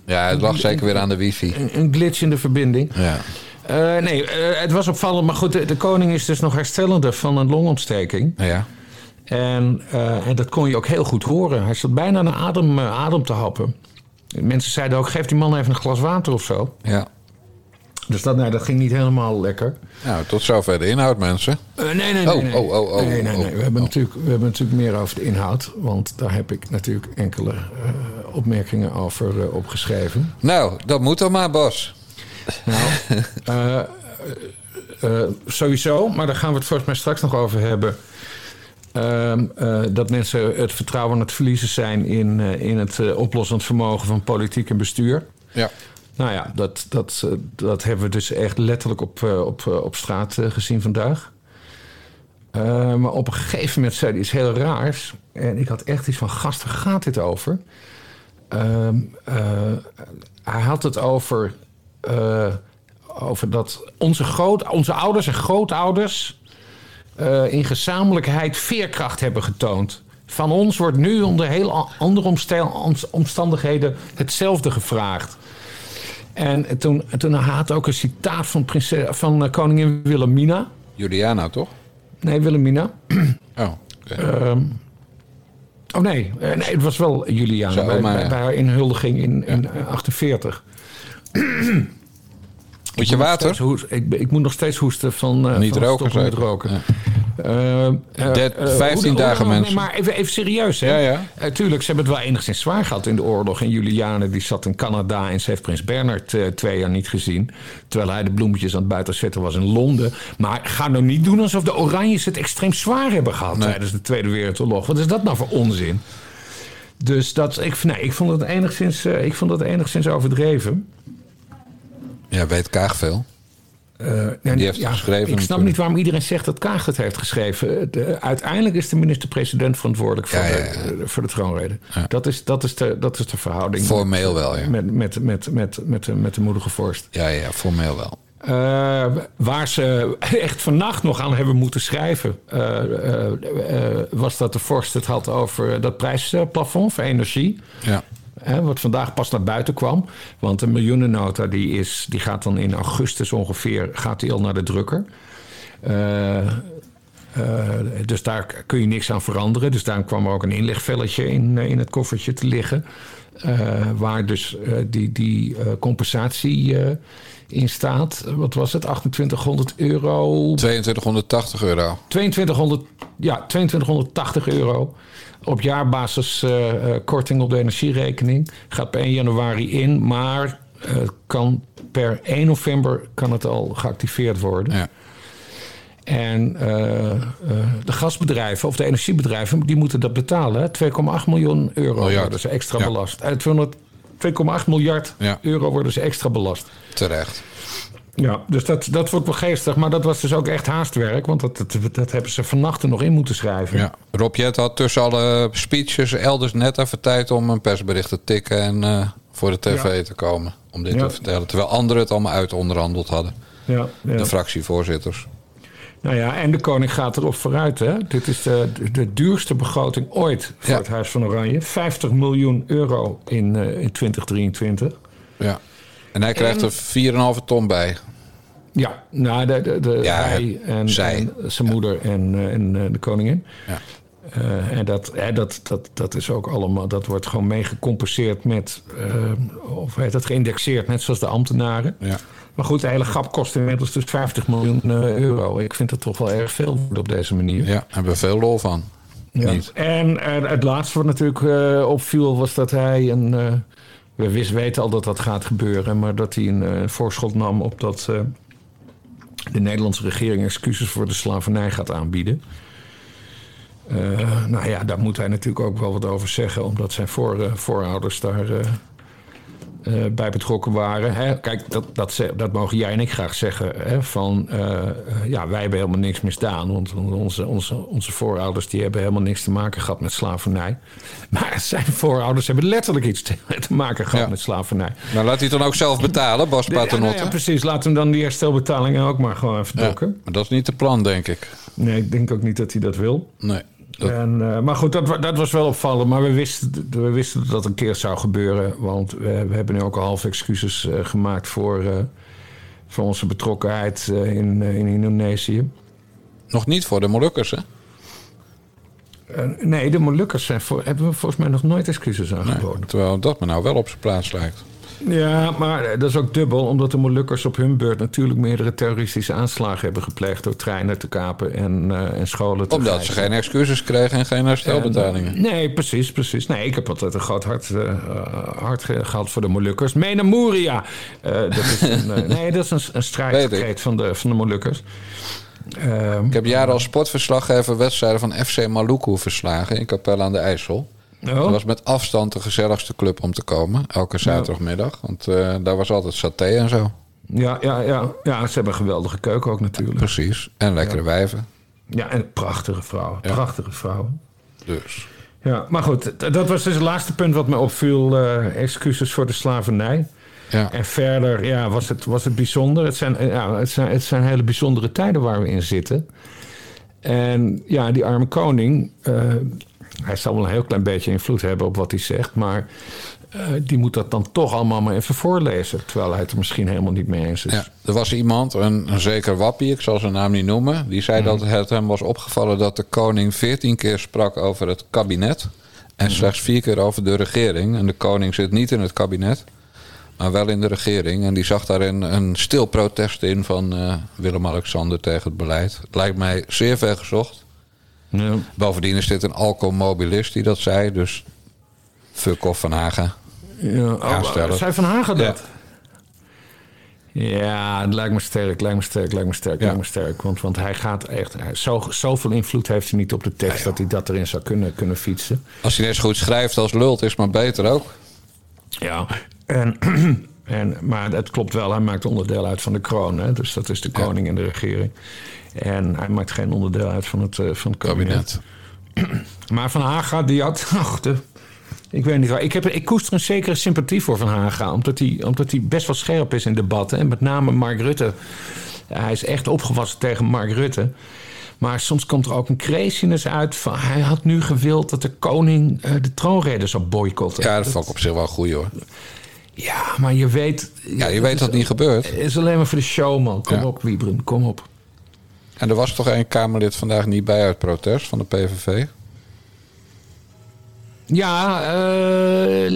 Speaker 1: Ja, het lag zeker weer aan de wifi.
Speaker 2: een, een glitch in de verbinding.
Speaker 1: Ja.
Speaker 2: Eh, nee, eh, het was opvallend. Maar goed, de, de koning is dus nog herstellende van een longontsteking.
Speaker 1: Ja.
Speaker 2: En, eh, en dat kon je ook heel goed horen. Hij zat bijna naar adem, adem te happen. Mensen zeiden ook, geef die man even een glas water of zo.
Speaker 1: Ja.
Speaker 2: Dus dat, nee, dat ging niet helemaal lekker.
Speaker 1: Nou, tot zover de inhoud, mensen.
Speaker 2: Nee, nee, nee.
Speaker 1: Oh,
Speaker 2: nee.
Speaker 1: oh, oh, oh,
Speaker 2: nee, nee,
Speaker 1: oh,
Speaker 2: nee. We, hebben
Speaker 1: oh.
Speaker 2: natuurlijk, we hebben natuurlijk meer over de inhoud. Want daar heb ik natuurlijk enkele opmerkingen over opgeschreven.
Speaker 1: Nou, dat moet dan maar, Bas.
Speaker 2: Nou, eh, eh, eh, sowieso, maar daar gaan we het volgens mij straks nog over hebben. Ehm, eh, dat mensen het vertrouwen aan het verliezen zijn in, in het oplossend vermogen van politiek en bestuur.
Speaker 1: Ja.
Speaker 2: Nou ja, dat, dat, dat hebben we dus echt letterlijk op, op, op straat gezien vandaag. Maar op een gegeven moment zei hij iets heel raars. En ik had echt iets van, gast, waar gaat dit over? Ehm, eh, hij had het over, eh, over dat onze, groot, onze ouders en grootouders... eh, in gezamenlijkheid veerkracht hebben getoond. Van ons wordt nu onder heel andere omstandigheden hetzelfde gevraagd. En toen, toen had ook een citaat van, prinses, van eh, koningin Wilhelmina.
Speaker 1: Juliana, toch?
Speaker 2: Nee, Wilhelmina.
Speaker 1: Oh, oké.
Speaker 2: Ehm, oh nee, nee, het was wel Juliana.
Speaker 1: Zo,
Speaker 2: bij,
Speaker 1: maar
Speaker 2: bij,
Speaker 1: ja.
Speaker 2: bij haar inhuldiging in, in eh, 48.
Speaker 1: Moet je water?
Speaker 2: Hoest- ik, ik moet nog steeds hoesten van, eh,
Speaker 1: Niet
Speaker 2: van
Speaker 1: roken, zeker?
Speaker 2: roken.
Speaker 1: Ja.
Speaker 2: Eh, eh,
Speaker 1: Dead-
Speaker 2: eh,
Speaker 1: 15 dagen,
Speaker 2: hoe- nee,
Speaker 1: mensen.
Speaker 2: maar even, even serieus, hè?
Speaker 1: Ja, ja.
Speaker 2: Tuurlijk, ze hebben het wel enigszins zwaar gehad in de oorlog. En Juliane die zat in Canada en ze heeft prins Bernard twee jaar niet gezien. Terwijl hij de bloemetjes aan het buiten zetten was in Londen. Maar ga nou niet doen alsof de Oranjes het extreem zwaar hebben gehad
Speaker 1: Nee.
Speaker 2: tijdens de Tweede Wereldoorlog. Wat is dat nou voor onzin? Dus dat, ik, nee, ik, vond het enigszins, ik vond het enigszins overdreven.
Speaker 1: Ja, weet Kaag veel.
Speaker 2: Eh, en
Speaker 1: Die heeft het geschreven
Speaker 2: Ik snap
Speaker 1: natuurlijk.
Speaker 2: niet waarom iedereen zegt dat Kaag het heeft geschreven. De- uiteindelijk is de minister-president verantwoordelijk voor,
Speaker 1: Ja, ja,
Speaker 2: De, eh, voor de troonrede. Dat, is, dat, is de, dat is de verhouding.
Speaker 1: Formeel wel, ja.
Speaker 2: Met, met, met, met, met, de, met de moedige vorst.
Speaker 1: Ja, ja, formeel wel.
Speaker 2: Eh, waar ze echt vannacht nog aan hebben moeten schrijven, eh, eh, eh, was dat de vorst het had over dat prijsplafond voor energie.
Speaker 1: Ja.
Speaker 2: Hè, wat vandaag pas naar buiten kwam. Want de miljoenennota die is, die gaat dan in augustus ongeveer gaat die al naar de drukker. Eh, eh, dus daar kun je niks aan veranderen. Dus daarom kwam er ook een inlegvelletje in, eh, in het koffertje te liggen. waar dus die, die compensatie in staat. Wat was het? 2800 euro
Speaker 1: 2280 euro.
Speaker 2: 2200, ja, 2280 euro. Op jaarbasis eh, eh, korting op de energierekening. Gaat per 1 januari in, maar eh, kan per 1 november kan het al geactiveerd worden.
Speaker 1: Ja.
Speaker 2: En de gasbedrijven of de energiebedrijven, die moeten dat betalen. hè. 2,8 miljoen euro
Speaker 1: Miljard.
Speaker 2: worden ze extra
Speaker 1: Ja.
Speaker 2: belast. 200 2,8 miljard
Speaker 1: Ja.
Speaker 2: euro worden ze extra belast.
Speaker 1: Terecht.
Speaker 2: Ja, dus dat, dat wordt wel geestig. Maar dat was dus ook echt haastwerk. Want dat, dat, dat hebben ze vannacht er nog in moeten schrijven.
Speaker 1: Ja. Rob Jet had tussen alle speeches elders net even tijd om een persbericht te tikken en eh, voor de tv
Speaker 2: Ja.
Speaker 1: te komen. Om dit
Speaker 2: Ja.
Speaker 1: te vertellen. Terwijl anderen het allemaal uit onderhandeld hadden.
Speaker 2: Ja, ja.
Speaker 1: De fractievoorzitters.
Speaker 2: Nou ja, en de koning gaat erop vooruit. Hè? Dit is de, de duurste begroting ooit voor
Speaker 1: Ja.
Speaker 2: het Huis van Oranje. 50 miljoen euro in, eh, in 2023.
Speaker 1: Ja. En hij krijgt er 4,5 ton bij.
Speaker 2: Ja, nou, de, de, de,
Speaker 1: Ja,
Speaker 2: hij en,
Speaker 1: zij.
Speaker 2: en zijn moeder en, eh, en eh, de koningin.
Speaker 1: Ja.
Speaker 2: Eh, en dat, hè, dat, dat, dat is ook allemaal, dat wordt gewoon mee gecompenseerd met, of heet dat, geïndexeerd, net zoals de ambtenaren.
Speaker 1: Ja.
Speaker 2: Maar goed, de hele grap kost inmiddels dus 50 miljoen euro. Ik vind dat toch wel erg veel op deze manier.
Speaker 1: Ja, hebben we veel lol van.
Speaker 2: Ja.
Speaker 1: Niet.
Speaker 2: En het laatste wat natuurlijk opviel was dat hij een. we wist, weten al dat dat gaat gebeuren, maar dat hij een voorschot nam op dat de Nederlandse regering excuses voor de slavernij gaat aanbieden. Eh, nou ja, daar moet hij natuurlijk ook wel wat over zeggen, omdat zijn voor, eh, voorouders daar eh, eh, bij betrokken waren. Hè? Kijk, dat, dat, dat mogen jij en ik graag zeggen. Hè? Van, eh, eh, ja, wij hebben helemaal niks misdaan. Want onze, onze, onze voorouders die hebben helemaal niks te maken gehad met slavernij. Maar zijn voorouders hebben letterlijk iets te, te maken gehad
Speaker 1: Ja.
Speaker 2: met slavernij.
Speaker 1: Nou, laat hij het dan ook zelf betalen, Bas
Speaker 2: Ja, nou ja, precies. We hem dan die herstelbetalingen ook maar gewoon even dokken.
Speaker 1: maar dat is niet het plan, denk ik.
Speaker 2: Nee, ik denk ook niet dat hij dat wil.
Speaker 1: Nee.
Speaker 2: En, eh, maar goed, dat, dat was wel opvallend. Maar we wisten, we wisten dat dat een keer zou gebeuren. Want we, we hebben nu ook al half excuses eh, gemaakt voor, eh, voor onze betrokkenheid in, in Indonesië.
Speaker 1: Nog niet voor de Molukkers, hè?
Speaker 2: Nee, de Molukkers zijn voor, hebben we volgens mij nog nooit excuses
Speaker 1: Nee.
Speaker 2: aangeboden.
Speaker 1: Terwijl dat me nou wel op zijn plaats lijkt.
Speaker 2: Ja, maar eh, dat is ook dubbel. Omdat de Molukkers op hun beurt natuurlijk meerdere terroristische aanslagen hebben gepleegd. Door treinen te kapen en, eh, en scholen te
Speaker 1: Omdat ze
Speaker 2: gijzelen.
Speaker 1: geen excuses kregen en geen herstelbetalingen.
Speaker 2: En, eh, nee, precies, precies. Nee, ik heb altijd een groot hart, eh, eh, hart ge- gehad voor de Molukkers. Mena Moria! Eh, dat is een, nee, dat is een, een strijdkreet van de, van de Molukkers. Ehm,
Speaker 1: Ik heb jaren als sportverslaggever wedstrijden van FC Maluku verslagen in Capelle aan de IJssel.
Speaker 2: Oh,
Speaker 1: Dat was met afstand de gezelligste club om te komen. Elke zaterdagmiddag. Want eh, daar was altijd saté en zo.
Speaker 2: ja, ja, ja, ja, ze hebben een geweldige keuken ook natuurlijk.
Speaker 1: Precies. En lekkere wijven.
Speaker 2: Ja, en prachtige vrouwen. Prachtige vrouwen.
Speaker 1: Dus.
Speaker 2: Ja, maar goed, dat was dus het laatste punt wat me opviel. eh, excuses voor de slavernij.
Speaker 1: Ja.
Speaker 2: En verder ja, was, het, was het bijzonder. Het zijn, ja, het, zijn, het zijn hele bijzondere tijden waar we in zitten. En ja, die arme koning, eh, hij zal wel een heel klein beetje invloed hebben op wat hij zegt, maar eh, die moet dat dan toch allemaal maar even voorlezen. Terwijl hij het er misschien helemaal niet mee eens is.
Speaker 1: Ja, er was iemand, een, een zeker wappie, ik zal zijn naam niet noemen. Die zei dat het hem was opgevallen dat de koning veertien keer sprak over het kabinet. En slechts vier keer over de regering. En de koning zit niet in het kabinet, maar wel in de regering. En die zag daarin een stil protest in van eh, Willem-Alexander tegen het beleid. Het lijkt mij zeer ver gezocht.
Speaker 2: Ja.
Speaker 1: Bovendien is dit een alcoholmobilist die dat zei. Dus fuck off Van Hagen.
Speaker 2: Ja, oh. Zei Van Hagen dat? Ja, het lijkt me sterk, lijkt me sterk, lijkt me sterk,
Speaker 1: Ja.
Speaker 2: lijkt me sterk. Want, want hij gaat echt... Hij, zo, zoveel invloed heeft hij niet op de tekst... dat hij dat erin zou kunnen, kunnen fietsen.
Speaker 1: Als hij net zo goed schrijft als lult, is maar beter ook.
Speaker 2: Ja. En En, maar het klopt wel, hij maakt onderdeel uit van de kroon. Hè? Dus dat is de koning en de regering. En hij maakt geen onderdeel uit van het, eh, van het kabinet.
Speaker 1: Kabinet.
Speaker 2: Maar Van Haga, die had... Ach, de, ik weet niet waar. Ik, heb, ik koester een zekere sympathie voor Van Haga. Omdat hij, omdat hij best wel scherp is in debatten. En met name Mark Rutte. Hij is echt opgewassen tegen Mark Rutte. Maar soms komt er ook een craziness uit. Van, hij had nu gewild dat de koning eh, de troonrede zou boycotten.
Speaker 1: Ja, dat vond ik op zich wel goed hoor.
Speaker 2: Ja, maar je weet...
Speaker 1: Ja, je weet dat het niet gebeurt.
Speaker 2: Het is alleen maar voor de show, man. Kom
Speaker 1: Ja.
Speaker 2: op, Wiebren, kom op.
Speaker 1: En er was toch één Kamerlid vandaag niet bij uit protest van de PVV?
Speaker 2: Ja, eh,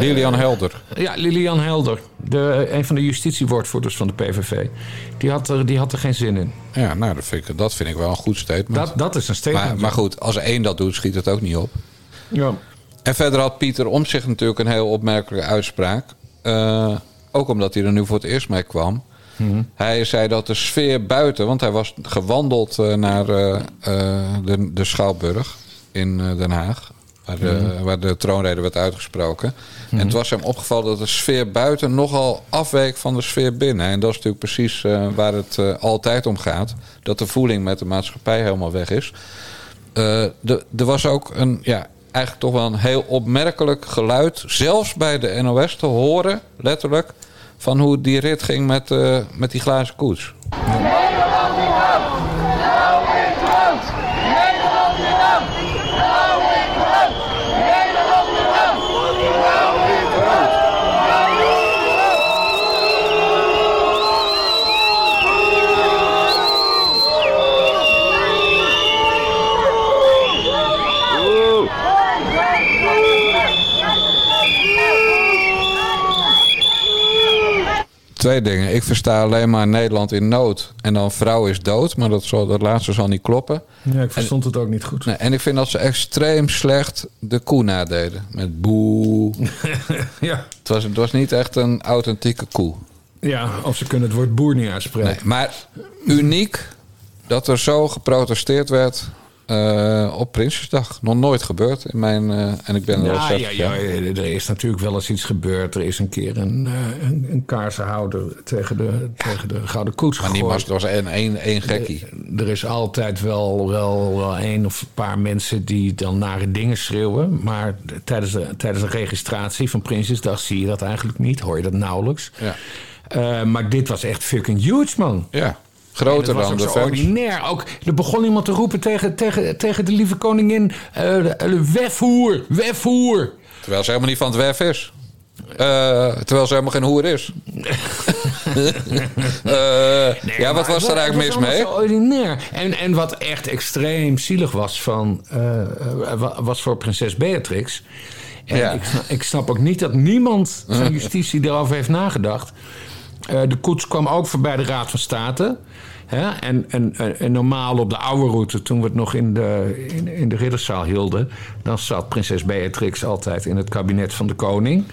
Speaker 1: Lilian Helder.
Speaker 2: Ja, Lilian Helder, de, een van de justitiewoordvoerders van de PVV. Die had er, die had er geen zin in.
Speaker 1: Ja, nou, dat vind ik, dat vind ik wel een goed statement.
Speaker 2: Dat, dat is een statement.
Speaker 1: maar, maar goed, als één dat doet, schiet het ook niet op.
Speaker 2: Ja.
Speaker 1: En verder had Pieter om zich natuurlijk een heel opmerkelijke uitspraak. Eh, ook omdat hij er nu voor het eerst mee kwam. Hij zei dat de sfeer buiten, want hij was gewandeld eh, naar eh, eh, de, de Schouwburg in Den Haag. Waar de, waar de troonrede werd uitgesproken. En het was hem opgevallen dat de sfeer buiten nogal afweek van de sfeer binnen. En dat is natuurlijk precies waar het altijd om gaat. Dat de voeling met de maatschappij helemaal weg is. De- er was ook een, ja, eigenlijk toch wel een heel opmerkelijk geluid, zelfs bij de NOS te horen, letterlijk, van hoe die rit ging met, eh, met die glazen koets. Twee dingen. Ik versta alleen maar Nederland in nood en dan vrouw is dood, maar dat, zal, dat laatste zal niet kloppen.
Speaker 2: ja, ik verstond het ook niet goed.
Speaker 1: Nee, en ik vind dat ze extreem slecht de koe nadeden. Met boe.
Speaker 2: Ja.
Speaker 1: Het was, het was niet echt een authentieke koe.
Speaker 2: ja, of ze kunnen het woord boer niet uitspreken.
Speaker 1: Nee, maar uniek dat er zo geprotesteerd werd eh, op Prinsjesdag. Nog nooit gebeurd in mijn... eh, en ik ben er al
Speaker 2: Ja,
Speaker 1: 60
Speaker 2: ja, ja, er is natuurlijk wel eens iets gebeurd. Er is een keer een, eh, een, een kaarsenhouder tegen de, tegen de Gouden Koets
Speaker 1: Maar niet
Speaker 2: gegooid.
Speaker 1: was, was één, één, één gekkie.
Speaker 2: Er is altijd wel, wel, wel één of een paar mensen die dan nare dingen schreeuwen. Maar tijdens de, tijdens de registratie van Prinsjesdag zie je dat eigenlijk niet. Hoor je dat nauwelijks.
Speaker 1: Ja.
Speaker 2: Maar dit was echt fucking huge, man.
Speaker 1: Ja, groter
Speaker 2: het
Speaker 1: dan de fans.
Speaker 2: ordinair. Ook, er begon iemand te roepen tegen, tegen, tegen de lieve koningin... eh wefhoer, wefhoer.
Speaker 1: Terwijl ze helemaal niet van het werf is. Eh, terwijl ze helemaal geen hoer is. Eh, ja, wat was er
Speaker 2: het
Speaker 1: eigenlijk mis mee?
Speaker 2: zo ordinair. En, en wat echt extreem zielig was, van, eh, eh, wa- was voor prinses Beatrix. En
Speaker 1: Ja.
Speaker 2: ik, snap, ik snap ook niet dat niemand van justitie erover heeft nagedacht. Eh, de koets kwam ook voorbij de Raad van State. Hè? En, en, en, normaal op de oude route, toen we het nog in de, in, in de ridderzaal hielden... dan zat prinses Beatrix altijd in het kabinet van de koning.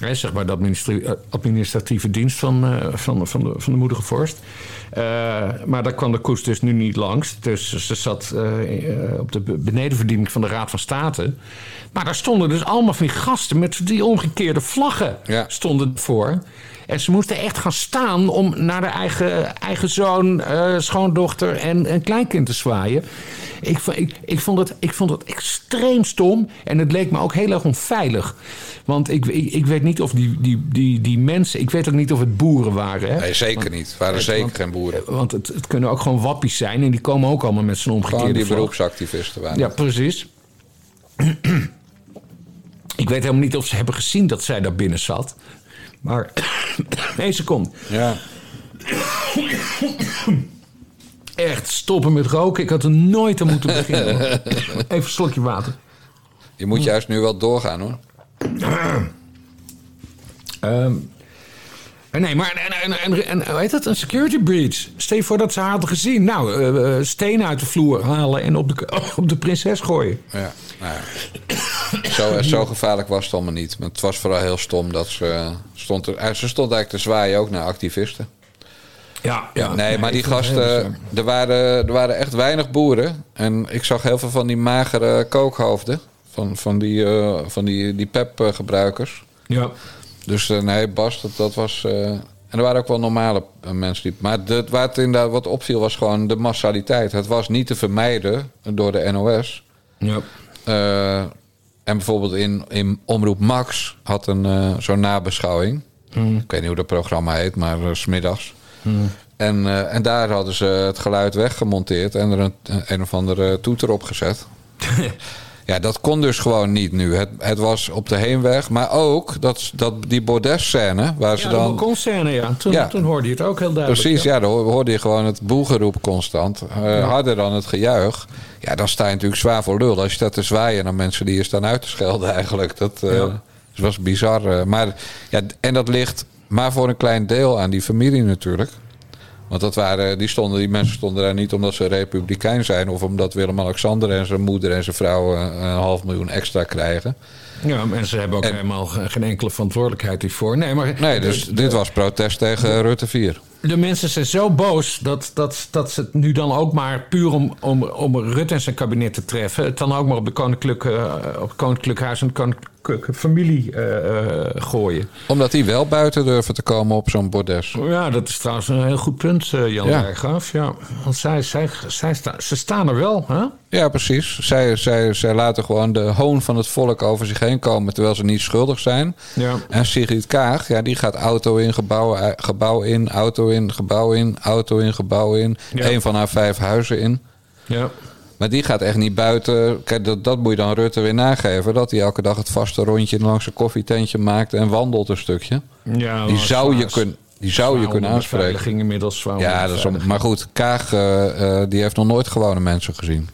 Speaker 2: Hè, zeg maar de eh, administratieve dienst van, eh, van, van, de, van de moedige vorst. Maar daar kwam de koets dus nu niet langs. Dus ze zat op de be- benedenverdiening van de Raad van State. Maar daar stonden dus allemaal van die gasten met die omgekeerde vlaggen
Speaker 1: Ja.
Speaker 2: stonden voor. En ze moesten echt gaan staan om naar de eigen, eigen zoon, eh, schoondochter en, en kleinkind te zwaaien. Ik, ik, ik, vond het, ik vond het extreem stom en het leek me ook heel erg onveilig. Want ik, ik, ik weet niet of die, die, die, die mensen, ik weet ook niet of het boeren waren. Hè?
Speaker 1: Nee, zeker niet. Het waren zeker geen boeren.
Speaker 2: Want het, het kunnen ook gewoon wappies zijn en die komen ook allemaal met zo'n
Speaker 1: Gewoon
Speaker 2: omgekeerde
Speaker 1: die
Speaker 2: vlag.
Speaker 1: beroepsactivisten waren.
Speaker 2: Ja,
Speaker 1: het.
Speaker 2: precies. Ik weet helemaal niet of ze hebben gezien dat zij daar binnen zat. Maar één seconde.
Speaker 1: ja.
Speaker 2: Echt stoppen met roken. Ik had er nooit aan moeten beginnen. hoor. Even een slokje water.
Speaker 1: Je moet juist nu wel doorgaan hoor.
Speaker 2: Ehm, nee, maar en, en, en, en, hoe heet dat? Een security breach. Stel je voor dat ze haar hadden gezien. Nou, eh, eh, stenen uit de vloer halen en op de, op de prinses gooien.
Speaker 1: Ja, nou ja. Zo, zo gevaarlijk was het allemaal niet. Maar het was vooral heel stom dat ze stond er, eh, ze stond eigenlijk te zwaaien ook naar activisten.
Speaker 2: Ja,
Speaker 1: nee, maar die gasten, er waren, er waren echt weinig boeren. En ik zag heel veel van die magere kookhoofden. Van, van die, eh, van die, die pep-gebruikers.
Speaker 2: Ja.
Speaker 1: Dus eh, nee, Bas, dat, dat was... eh, en er waren ook wel normale eh, mensen die... Maar de, waar het inderdaad wat opviel was gewoon de massaliteit. Het was niet te vermijden door de NOS.
Speaker 2: Ja.
Speaker 1: En bijvoorbeeld in, in Omroep Max had een zo'n nabeschouwing. Ik weet niet hoe dat programma heet, maar 's smiddags. En, eh, en daar hadden ze het geluid weggemonteerd en er een, een of andere toeter op gezet. ja, dat kon dus gewoon niet nu. Het, het was op de heenweg, maar ook dat, dat die bordesscène waar ze
Speaker 2: Ja, de
Speaker 1: dan...
Speaker 2: balkonscène, ja. Toen,
Speaker 1: Ja.
Speaker 2: toen hoorde je het ook heel duidelijk.
Speaker 1: Precies, ja, dan hoorde je gewoon het boelgeroep constant. Eh, Harder dan het gejuich. Ja, dan sta je natuurlijk zwaar voor lul. Als je staat te zwaaien naar mensen die je staan uit te schelden eigenlijk. Dat eh, was bizar. eh. maar, ja, en dat ligt maar voor een klein deel aan die familie natuurlijk. Want dat waren, die, stonden, die mensen stonden daar niet omdat ze republikein zijn... of omdat Willem-Alexander en zijn moeder en zijn vrouw eh, een half miljoen extra krijgen.
Speaker 2: Ja, en ze hebben ook
Speaker 1: En-
Speaker 2: helemaal ge- geen enkele verantwoordelijkheid hiervoor. Nee, maar
Speaker 1: Nee, dus
Speaker 2: de,
Speaker 1: dit was protest tegen Rutte 4.
Speaker 2: de mensen zijn zo boos dat, dat, dat ze het nu dan ook maar puur om, om, om Rutte en zijn kabinet te treffen... het dan ook maar op, de koninklijke, eh, op het koninklijk huis en de koninklijke familie eh, eh, gooien.
Speaker 1: Omdat die wel buiten durven te komen op zo'n bordes.
Speaker 2: Ja, dat is trouwens een heel goed punt, eh, Jan
Speaker 1: Ja.
Speaker 2: Ja, want zij, zij, zij sta, ze staan er wel, hè?
Speaker 1: Ja, precies. Zij, zij, zij laten gewoon de hoon van het volk over zich heen komen... terwijl ze niet schuldig zijn.
Speaker 2: Ja.
Speaker 1: En Sigrid Kaag, ja, die gaat auto in, gebouw, gebouw in, auto in, gebouw in, auto in, gebouw in.
Speaker 2: Ja.
Speaker 1: Een van haar vijf huizen in.
Speaker 2: Ja.
Speaker 1: Maar die gaat echt niet buiten. Kijk, dat, dat moet je dan Rutte weer nageven. Dat hij elke dag het vaste rondje langs een koffietentje maakt en wandelt een stukje.
Speaker 2: ja
Speaker 1: Die zou je,
Speaker 2: zwaar-
Speaker 1: kun, die zou je kunnen aanspreken.
Speaker 2: beveiliging inmiddels.
Speaker 1: Ja, dat is om- maar goed, Kaag eh, eh, die heeft nog nooit gewone mensen gezien.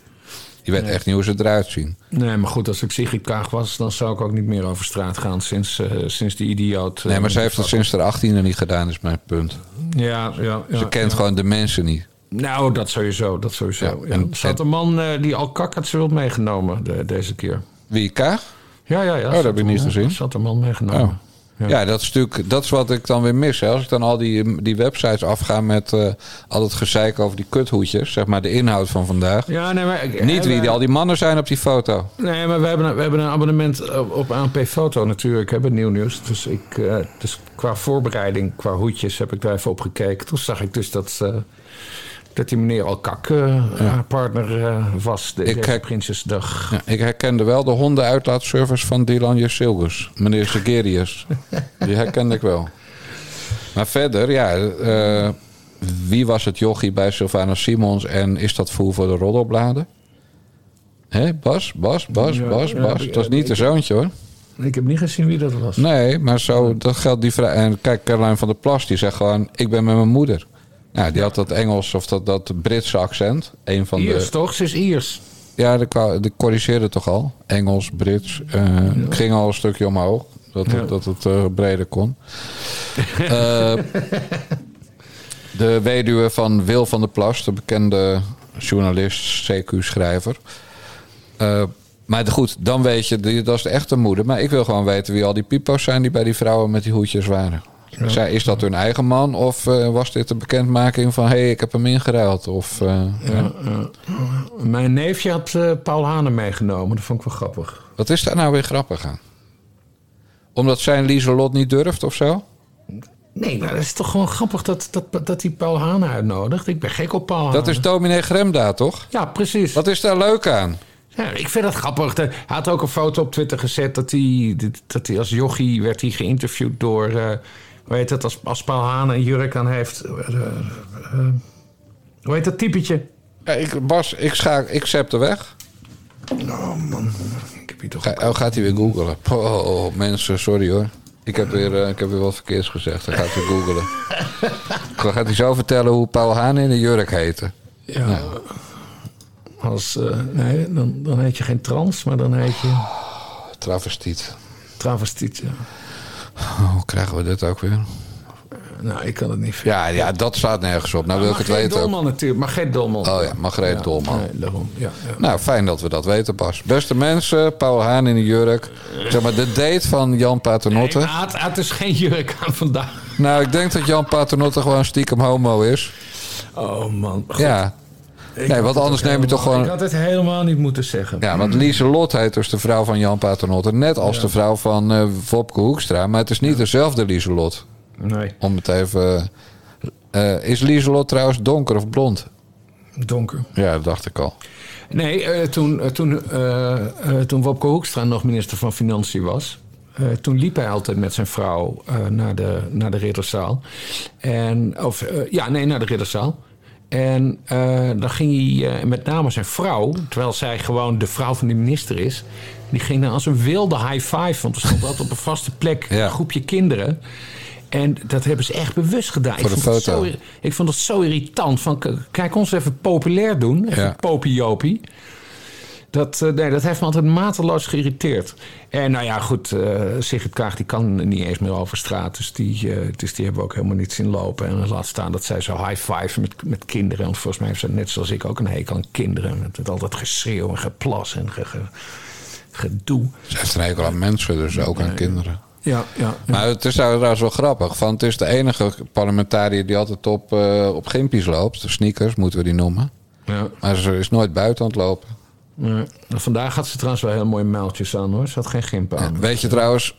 Speaker 1: Die weet echt niet hoe ze eruit zien.
Speaker 2: Nee, maar goed, als ik Sigrid Kaag was, dan zou ik ook niet meer over straat gaan sinds, eh, sinds die idioot.
Speaker 1: Nee, maar ze heeft het sinds de 18e niet gedaan, is mijn punt.
Speaker 2: Ja, ja, ja.
Speaker 1: Ze kent
Speaker 2: ja.
Speaker 1: gewoon de mensen niet.
Speaker 2: Nou, dat sowieso, dat sowieso.
Speaker 1: Ja,
Speaker 2: Ja,
Speaker 1: en-
Speaker 2: Er zat een man eh, die al kakkertse wild meegenomen de- deze keer.
Speaker 1: Wie, Kaag?
Speaker 2: Ja, ja, ja.
Speaker 1: dat
Speaker 2: zat
Speaker 1: heb ik niet gezien.
Speaker 2: Er zat een man meegenomen.
Speaker 1: Oh. Ja. dat is natuurlijk dat is wat ik dan weer mis. Hè. Als ik dan al die, die websites afga met eh, al het gezeik over die kuthoedjes, zeg maar de inhoud van vandaag.
Speaker 2: Ja, nee, maar... ik-
Speaker 1: Niet wie die, al die mannen zijn op die foto.
Speaker 2: Nee, maar we hebben, een- we hebben een abonnement op, op ANP Foto natuurlijk. Hebben nieuw nieuws. Dus, ik, eh, dus qua voorbereiding, qua hoedjes, heb ik daar even op gekeken. Toen zag ik dus dat, eh, dat die meneer Alkak eh haar partner eh, was. De,
Speaker 1: Ik. Ja, ik herkende wel de hondenuitlaatservice van Dylan Jusilgus. Meneer Segerius. Die herkende ik wel. Maar verder, ja... eh, wie was het jochie bij Sylvana Simons... en is dat voer voor de roddelbladen? Hé, Bas, Bas, Bas,
Speaker 2: Ja,
Speaker 1: Bas, Bas. Dat is niet de zoontje, hoor.
Speaker 2: Ik heb niet gezien wie dat was.
Speaker 1: Nee, maar zo, dat geldt die vrij. En kijk, Caroline van der Plas, die zegt gewoon: Ik ben met mijn moeder. Nou, die had dat Engels of dat, dat Britse accent. Een van
Speaker 2: Iers,
Speaker 1: de.
Speaker 2: toch? Ze is Iers.
Speaker 1: Ja, kwa- die corrigeerde toch al. Engels, Brits. Het ging al een stukje omhoog. Dat,
Speaker 2: Ja.
Speaker 1: het, dat het eh, breder kon. Eh, de weduwe van Wil van der Plas, de bekende journalist, CQ-schrijver. Maar goed, dan weet je, dat is de echte moeder. Maar ik wil gewoon weten wie al die pipo's zijn die bij die vrouwen met die hoedjes waren. Zij, is dat hun eigen man of eh, was dit een bekendmaking van... hé, hey, ik heb hem ingeruild? Of, eh, ja.
Speaker 2: Mijn neefje had eh, Paul Hane meegenomen. Dat vond ik wel grappig.
Speaker 1: Wat is daar nou weer grappig aan? Omdat zijn Lieselot niet durft of zo?
Speaker 2: Nee, maar dat is toch gewoon grappig dat, dat, dat hij Paul Hane uitnodigt. Ik ben gek op Paul Hane.
Speaker 1: Dat is dominee Gremda, toch?
Speaker 2: Ja, precies.
Speaker 1: Wat is daar leuk aan?
Speaker 2: Ja, ik vind dat grappig. Hij had ook een foto op Twitter gezet dat hij, dat hij als jochie werd hij geïnterviewd door... hoe heet dat, als, als Paul Hane een jurk aan heeft. eh, eh, eh, hoe heet dat typetje?
Speaker 1: Ja, ik, Bas, ik, scha ik zep er weg.
Speaker 2: Oh man, ik heb hier toch...
Speaker 1: Ga, oh, gaat hij weer googelen? Oh, mensen, sorry hoor. Ik heb, weer, ik heb weer wat verkeers gezegd. Dan gaat hij googelen. Dan gaat hij zo vertellen hoe Paul Haan in de jurk heette.
Speaker 2: Ja. Als, eh, nee, dan, dan heet je geen trans, maar dan heet je
Speaker 1: Travestiet.
Speaker 2: travestiet. Ja.
Speaker 1: Oh, hoe krijgen we dit ook weer?
Speaker 2: Nou, ik kan het niet vinden.
Speaker 1: Ja, ja, dat staat nergens op. Nou wil ik het weten. ook.
Speaker 2: Dolman natuurlijk, maar geen Dolman.
Speaker 1: Oh ja, Margreet Dolman.
Speaker 2: Nee, daarom. Ja, ja.
Speaker 1: Nou, fijn dat we dat weten, Bas. Beste mensen, Paul Haan in de jurk. Zeg maar, de date van Jan Paternotte.
Speaker 2: Nee, het, het is geen jurk aan vandaag.
Speaker 1: Nou, ik denk dat Jan Paternotte gewoon stiekem homo is.
Speaker 2: Oh man. Goed.
Speaker 1: Ja. Nee, want anders neem je toch gewoon-
Speaker 2: Ik had het helemaal niet moeten zeggen.
Speaker 1: Ja, want Lieselot heet dus de vrouw van Jan Paternotte. Net als de vrouw van eh Wopke Hoekstra. Maar het is niet dezelfde Lieselot.
Speaker 2: Nee,
Speaker 1: Om het even... eh, is Lieselot trouwens donker of blond?
Speaker 2: donker.
Speaker 1: Ja, dat dacht ik al.
Speaker 2: Nee, eh, toen, toen, toen Wopke Hoekstra nog minister van Financiën was... toen liep hij altijd met zijn vrouw naar, de, naar de ridderzaal. En, of, ja, nee, naar de ridderzaal. En eh, dan ging hij, eh, met name zijn vrouw... terwijl zij gewoon de vrouw van de minister is... die ging dan als een wilde high five... want er stond altijd op een vaste plek
Speaker 1: Ja.
Speaker 2: een groepje kinderen... En dat hebben ze echt bewust gedaan.
Speaker 1: Voor
Speaker 2: ik,
Speaker 1: de
Speaker 2: vond het
Speaker 1: foto.
Speaker 2: zo, ik vond het zo irritant. Van, kijk ons even populair doen. Even
Speaker 1: Ja.
Speaker 2: popiopie. Dat, eh, nee, dat heeft me altijd mateloos geïrriteerd. En nou ja, goed, eh Sigrid Kaag die kan niet eens meer over straat. Dus die, eh, dus die hebben we ook helemaal niet zien lopen. En laat staan dat zij zo high five met, met kinderen. Want volgens mij heeft ze net zoals ik ook een hekel aan kinderen. Met het altijd geschreeuw en geplas en ge, ge- gedoe.
Speaker 1: Ze heeft een hekel aan mensen, dus ook aan kinderen.
Speaker 2: Ja, ja.
Speaker 1: Maar het is trouwens wel grappig. Van, het is de enige parlementariër die altijd op, eh op gimpies loopt. Sneakers moeten we die noemen.
Speaker 2: ja.
Speaker 1: Maar ze is nooit buiten aan het lopen.
Speaker 2: Vandaag had ze trouwens wel heel mooie muiltjes aan hoor. Ze had geen gimp aan.
Speaker 1: Weet je trouwens,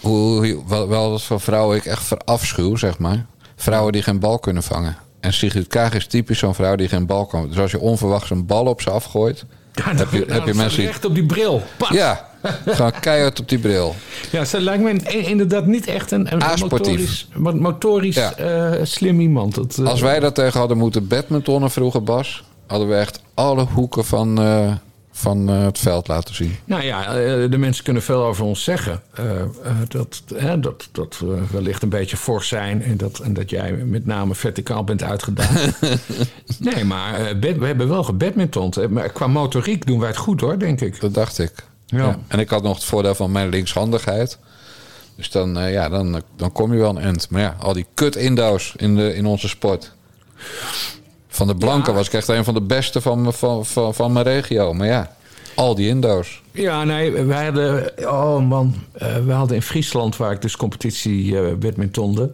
Speaker 1: hoe, wel, wel wat voor vrouwen ik echt verafschuw, zeg maar. Vrouwen die geen bal kunnen vangen. En Sigrid Kaag is typisch zo'n vrouw die geen bal kan. Dus als je onverwachts een bal op ze afgooit...
Speaker 2: Ja,
Speaker 1: heb je, heb je mensen... die-
Speaker 2: Recht op die bril. Pas.
Speaker 1: Ja, gewoon keihard op die bril.
Speaker 2: Ja, ze lijkt me in- inderdaad niet echt een, motorisch, mo- motorisch
Speaker 1: Ja.
Speaker 2: eh, slim iemand. Dat, eh,
Speaker 1: Als wij dat tegen hadden moeten badmintonnen vroeger, Bas... hadden we echt alle hoeken van, eh, van eh, het veld laten zien.
Speaker 2: Nou ja, eh, de mensen kunnen veel over ons zeggen. Eh, dat, dat, dat we wellicht een beetje fors zijn en dat, en dat jij met name verticaal bent uitgedaan. nee, maar we hebben wel gebadmintond. Eh, Maar qua motoriek doen wij het goed hoor, denk ik.
Speaker 1: Dat dacht ik.
Speaker 2: Ja.
Speaker 1: En ik had nog het voordeel van mijn linkshandigheid. Dus dan, ja, dan, dan kom je wel een end. Maar ja, al die kut-indo's in, de, in onze sport. Van de Blanken
Speaker 2: Ja.
Speaker 1: was ik echt een van de beste van, me- van, van, van mijn regio. Maar ja, al die indo's.
Speaker 2: Ja, nee, wij hadden... Oh man, eh, we hadden in Friesland, waar ik dus competitie eh badmintonde...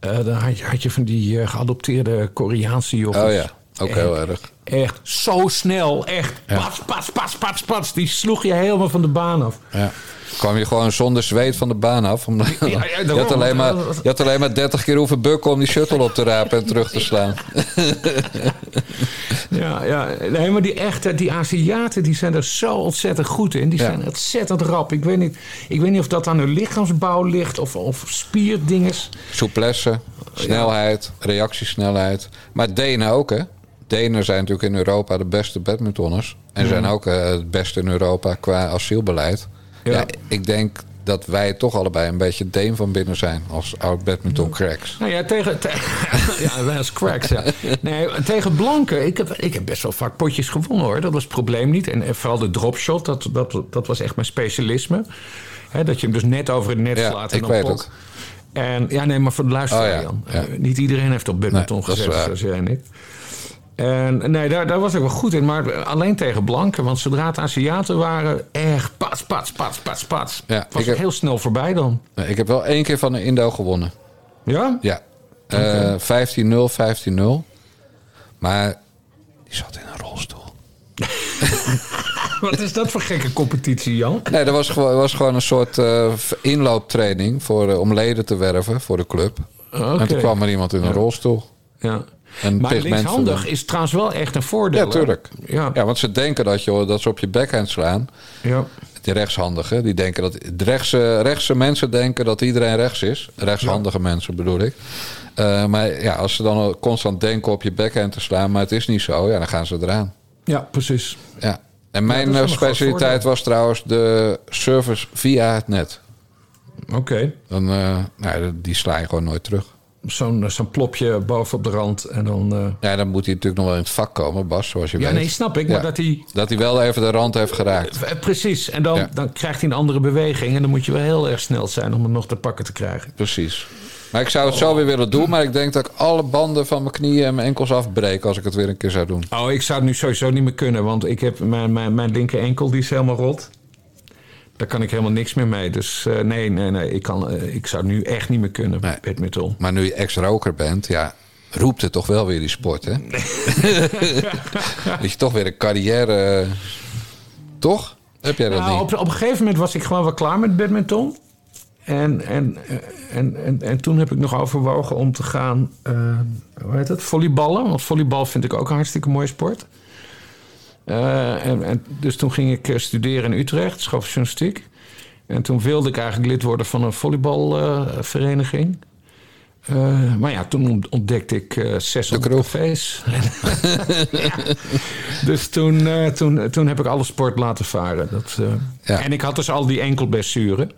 Speaker 2: eh, dan had je, had je van die eh, geadopteerde Koreaanse jochies.
Speaker 1: Oh ja, ook heel erg.
Speaker 2: Echt zo snel, echt. Pats, pats, pats, pats, pats. Die sloeg je helemaal van de baan af.
Speaker 1: Ja. Kwam je gewoon zonder zweet van de baan af. Omdat,
Speaker 2: ja,
Speaker 1: je,
Speaker 2: daarom.
Speaker 1: had alleen maar, je had alleen maar 30 keer hoeven bukken om die shuttle op te rapen en terug te slaan.
Speaker 2: Ja, ja. Nee, maar die echte, die Aziaten, die zijn er zo ontzettend goed in. Die
Speaker 1: Ja.
Speaker 2: zijn ontzettend rap. Ik weet niet, ik weet niet of dat aan hun lichaamsbouw ligt of, of spierdinges.
Speaker 1: Souplesse, snelheid, reactiesnelheid. Maar Denen ook, hè? Denen zijn natuurlijk in Europa de beste badmintonners. En zijn ook eh, het beste in Europa qua asielbeleid.
Speaker 2: Ja.
Speaker 1: Ja. ik denk dat wij toch allebei een beetje Deen van binnen zijn als oud badminton cracks.
Speaker 2: Nou ja, tegen. te- ja, wij als cracks. Ja. Nee, tegen blanken. Ik heb, ik heb best wel vaak potjes gewonnen hoor. Dat was het probleem niet. En, vooral de dropshot, dat, dat, dat was echt mijn specialisme. Hè, dat je hem dus net over het net
Speaker 1: Ja,
Speaker 2: slaat. En
Speaker 1: ik
Speaker 2: dan
Speaker 1: weet
Speaker 2: pok.
Speaker 1: het.
Speaker 2: En ja, nee, maar voor de luisteraar,
Speaker 1: Oh ja,
Speaker 2: Jan.
Speaker 1: ja.
Speaker 2: Niet iedereen heeft op badminton
Speaker 1: Nee,
Speaker 2: gezet, zoals jij en ik. En nee, daar, daar was ik wel goed in. Maar alleen tegen blanken. Want zodra het Aziaten waren, echt pats, pats, pats, pats, pats.
Speaker 1: Ja,
Speaker 2: was
Speaker 1: ik heb-
Speaker 2: heel snel voorbij dan.
Speaker 1: Ik heb wel één keer van een Indo gewonnen.
Speaker 2: Ja?
Speaker 1: Ja. Eh 15-0, 15-0. Maar die zat in een rolstoel.
Speaker 2: Wat is dat voor gekke competitie, Jan?
Speaker 1: Nee, dat was gewoon, was gewoon een soort eh, inlooptraining voor, om leden te werven voor de club. En toen kwam er iemand in een rolstoel.
Speaker 2: Ja.
Speaker 1: En
Speaker 2: Maar linkshandig is trouwens wel echt een voordeel.
Speaker 1: Ja, tuurlijk.
Speaker 2: Ja.
Speaker 1: Ja, want ze denken dat, je, dat ze op je backhand slaan.
Speaker 2: Ja.
Speaker 1: Die rechtshandigen, die denken dat... De rechtse, rechtse mensen denken dat iedereen rechts is. Rechtshandige mensen bedoel ik. Eh, maar ja, als ze dan constant denken op je backhand te slaan... maar het is niet zo, ja, dan gaan ze eraan.
Speaker 2: ja, precies.
Speaker 1: Ja. En mijn eh, specialiteit was trouwens de service via het net.
Speaker 2: Oké.
Speaker 1: Dan, eh, nou, die sla je gewoon nooit terug.
Speaker 2: Zo'n zo'n plopje bovenop de rand en dan... eh,
Speaker 1: Ja, dan moet hij natuurlijk nog wel in het vak komen, Bas, zoals je
Speaker 2: Ja,
Speaker 1: weet.
Speaker 2: nee, snap ik. Maar
Speaker 1: Ja.
Speaker 2: dat hij...
Speaker 1: Dat hij wel even de rand heeft geraakt.
Speaker 2: eh, Precies. En dan,
Speaker 1: Ja.
Speaker 2: dan krijgt hij een andere beweging. En dan moet je wel heel erg snel zijn om het nog te pakken te krijgen.
Speaker 1: Precies. Maar ik zou het zo weer willen doen, maar ik denk dat ik alle banden van mijn knieën en mijn enkels afbreek als ik het weer een keer zou doen.
Speaker 2: Oh, ik zou het nu sowieso niet meer kunnen. Want ik heb mijn, mijn, mijn linker enkel, die is helemaal rot. Daar kan ik helemaal niks meer mee. Dus eh, nee, nee, nee. Ik, kan, eh, ik zou nu echt niet meer kunnen.
Speaker 1: Nee.
Speaker 2: Badminton.
Speaker 1: Maar nu je ex-roker bent, ja, roept het toch wel weer die sport, hè? dat je toch weer een carrière... Toch? Heb jij dat
Speaker 2: Nou,
Speaker 1: niet?
Speaker 2: op, op een gegeven moment was ik gewoon wel klaar met badminton. En, en, en, en, en toen heb ik nog overwogen om te gaan, eh, hoe heet het, volleyballen. Want volleybal vind ik ook een hartstikke mooie sport. Eh, en, en, dus toen ging ik eh, studeren in Utrecht, schooljournalistiek. En toen wilde ik eigenlijk lid worden van een volleybalvereniging. Eh, maar ja, toen ont- ontdekte ik eh 600
Speaker 1: kroeg.
Speaker 2: cafés. Ja. Dus toen, toen, toen heb ik alle sport laten varen. Dat,
Speaker 1: Ja.
Speaker 2: En ik had dus al die enkelblessuren.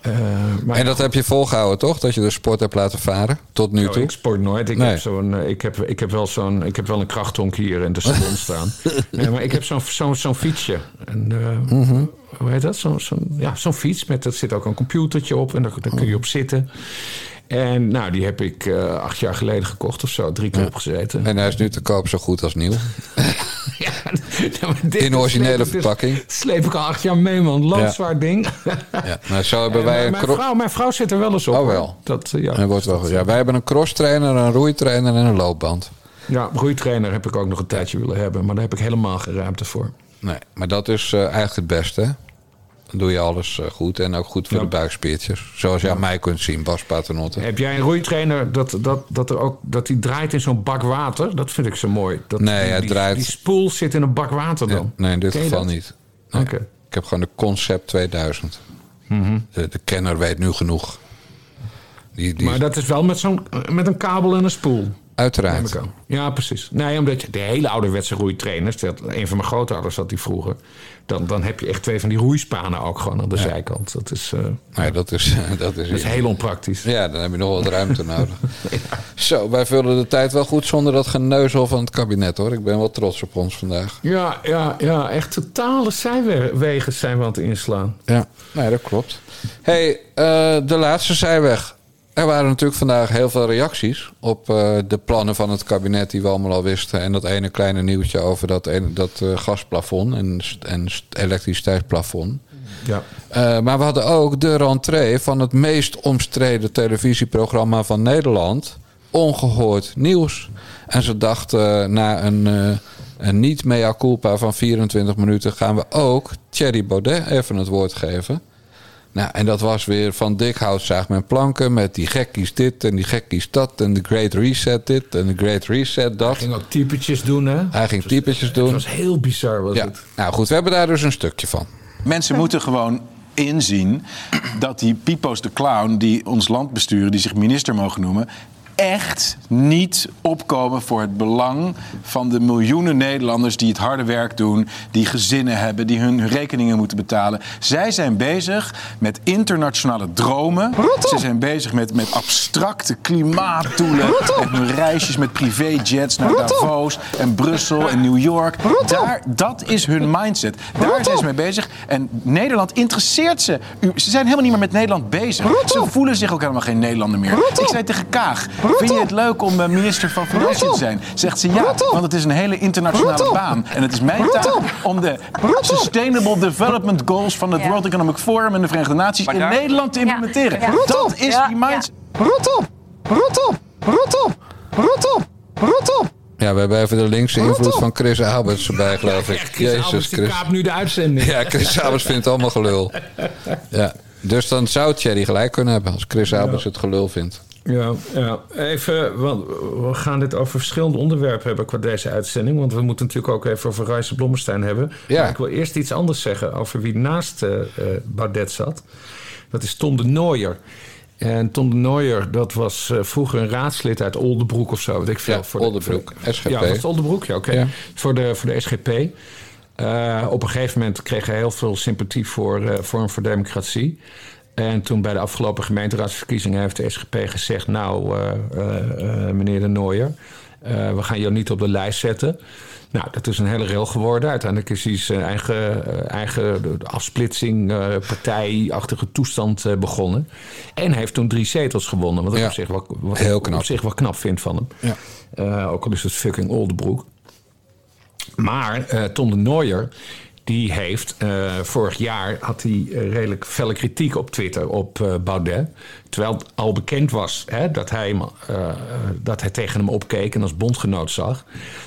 Speaker 2: Eh,
Speaker 1: En dat heb je volgehouden, toch? Dat je de sport hebt laten varen tot nu
Speaker 2: Oh,
Speaker 1: toe?
Speaker 2: ik sport nooit. Ik,
Speaker 1: Nee.
Speaker 2: heb, zo'n, eh, ik, heb, ik, heb wel zo'n, ik heb wel een krachthonk hier in de salon staan. Nee, maar ik heb zo'n, zo'n, zo'n fietsje. En, eh,
Speaker 1: Mhm.
Speaker 2: Hoe heet dat? Zo'n, zo'n, ja, zo'n fiets. Met, er zit ook een computertje op en daar, daar kun je op zitten. En nou, die heb ik eh, acht jaar geleden gekocht of zo. Drie keer opgezeten.
Speaker 1: En hij is nu te koop zo goed als nieuw.
Speaker 2: Ja, dit
Speaker 1: In originele
Speaker 2: sleep
Speaker 1: verpakking.
Speaker 2: sleep ik al acht jaar mee, man. Loodzwaar ding.
Speaker 1: Ja, nou, zo hebben wij een
Speaker 2: mijn, vrouw, mijn vrouw zit er wel eens op.
Speaker 1: Oh, wel.
Speaker 2: Dat, eh, ja.
Speaker 1: Hij wordt wel, ja, wij hebben een crosstrainer, een roeitrainer en een loopband.
Speaker 2: ja, roeitrainer heb ik ook nog een tijdje willen hebben. Maar daar heb ik helemaal geen ruimte voor.
Speaker 1: Nee, maar dat is eh, eigenlijk het beste. Doe je alles eh, goed en ook goed voor
Speaker 2: Ja.
Speaker 1: de buikspiertjes. Zoals je aan mij kunt zien, Bas Paternotte.
Speaker 2: Heb jij een roeitrainer dat, dat, dat, er ook, dat die draait in zo'n bak water? Dat vind ik zo mooi. Dat,
Speaker 1: Nee,
Speaker 2: die,
Speaker 1: hij draait-
Speaker 2: Die spoel zit in een bak water dan.
Speaker 1: nee, in dit
Speaker 2: Ken
Speaker 1: geval niet. Nee.
Speaker 2: Oké.
Speaker 1: Ik heb gewoon de Concept 2000. de, de kenner weet nu genoeg. Die, die,
Speaker 2: Maar dat is wel met, zo'n, met een kabel en een spoel.
Speaker 1: Uiteraard.
Speaker 2: Ja, precies. Nee, omdat je de hele ouderwetse roeitrainers... dat- Een van mijn grootouders had die vroeger. Dan, dan heb je echt twee van die roeispanen ook gewoon aan de zijkant. Dat is, eh,
Speaker 1: Nee, dat is, dat is,
Speaker 2: dat is heel onpraktisch.
Speaker 1: Ja, dan heb je nog wat ruimte nodig. Zo, wij vullen de tijd wel goed zonder dat geneuzel van het kabinet hoor. Ik ben wel trots op ons vandaag.
Speaker 2: Ja, ja, ja, echt totale zijwegen zijn we aan het inslaan.
Speaker 1: Ja, nee, dat klopt. hey, eh, de laatste zijweg. Er waren natuurlijk vandaag heel veel reacties op eh, de plannen van het kabinet die we allemaal al wisten. En dat ene kleine nieuwtje over dat, ene, dat eh, gasplafond en, en elektriciteitsplafond.
Speaker 2: Ja.
Speaker 1: Eh, maar we hadden ook de rentree van het meest omstreden televisieprogramma van Nederland. Ongehoord nieuws. En ze dachten na een, een niet mea culpa van 24 minuten gaan we ook Thierry Baudet even het woord geven. Nou, en dat was weer van dik hout zaag men planken met die gekkies dit en die gekkies dat en de Great Reset dit en de Great Reset dat.
Speaker 2: Ging ook typetjes doen, hè?
Speaker 1: Hij ging typetjes
Speaker 2: Het
Speaker 1: doen.
Speaker 2: was heel bizar, was
Speaker 1: Ja,
Speaker 2: het.
Speaker 1: nou goed, we hebben daar dus een stukje van.
Speaker 5: Mensen moeten gewoon inzien dat die Pipo's de Clown, die ons land besturen, die zich minister mogen noemen, echt niet opkomen voor het belang van de miljoenen Nederlanders die het harde werk doen, die gezinnen hebben, die hun rekeningen moeten betalen. Zij zijn bezig met internationale dromen. Ze zijn bezig met, met abstracte klimaatdoelen en hun reisjes met privéjets naar Davos en Brussel en New York. Daar, dat is hun mindset. Daar zijn ze mee bezig. En Nederland interesseert ze. Ze zijn helemaal niet meer met Nederland bezig. Ze voelen zich ook helemaal geen Nederlander meer. Ik zei tegen Kaag, vind je het leuk om eh, minister van Financiën te zijn? Zegt ze ja, want het is een hele internationale baan. En het is mijn taak om de Sustainable Development Goals van het
Speaker 6: Ja.
Speaker 5: World Economic Forum en de Verenigde Naties in Nederland te implementeren.
Speaker 6: Ja.
Speaker 5: Dat is
Speaker 6: Ja.
Speaker 5: die mindset.
Speaker 2: Rot op! Rot op! Rot op! Rot op! Rot op!
Speaker 1: Ja, we hebben even de linkse invloed van Chris Alberts erbij, geloof ik.
Speaker 2: Jezus, die kaapt nu de uitzending.
Speaker 1: Ja, Chris Alberts vindt het allemaal gelul. Ja. Dus dan zou Thierry gelijk kunnen hebben als Chris Alberts het gelul vindt.
Speaker 2: Ja, ja, even, want we gaan dit over verschillende onderwerpen hebben qua deze uitzending. Want we moeten natuurlijk ook even over Ruijs Blommestein hebben.
Speaker 1: Ja.
Speaker 2: Maar ik wil eerst iets anders zeggen over wie naast Baudet zat. Dat is Tom de Nooier. En Tom de Nooier, dat was eh, vroeger een raadslid uit Oldenbroek of zo. Weet ik veel.
Speaker 1: Ja,
Speaker 2: voor de-
Speaker 1: Oldenbroek,
Speaker 2: voor-
Speaker 1: SGP.
Speaker 2: Ja, was Oldenbroek? Ja, oké.
Speaker 1: Ja.
Speaker 2: Voor, de, voor de SGP. Op een gegeven moment kreeg hij heel veel sympathie voor Vorm voor Democratie. En toen bij de afgelopen gemeenteraadsverkiezingen heeft de SGP gezegd... nou, eh, eh, eh, meneer de Nooier, eh, we gaan jou niet op de lijst zetten. Nou, dat is een hele rail geworden. Uiteindelijk is hij zijn eigen, eigen afsplitsing, partijachtige toestand begonnen. En heeft toen drie zetels gewonnen. Wat ik
Speaker 1: Ja.
Speaker 2: op zich wel, wat
Speaker 1: Heel knap.
Speaker 2: op zich wel knap vind van hem.
Speaker 1: Ja.
Speaker 2: Ook al is het fucking Oldenbroek. Maar eh, Tom de Nooier, die heeft eh, vorig jaar had hij eh, redelijk felle kritiek op Twitter op eh, Baudet. Terwijl het al bekend was hè, dat, hij, eh, dat hij tegen hem opkeek en als bondgenoot zag.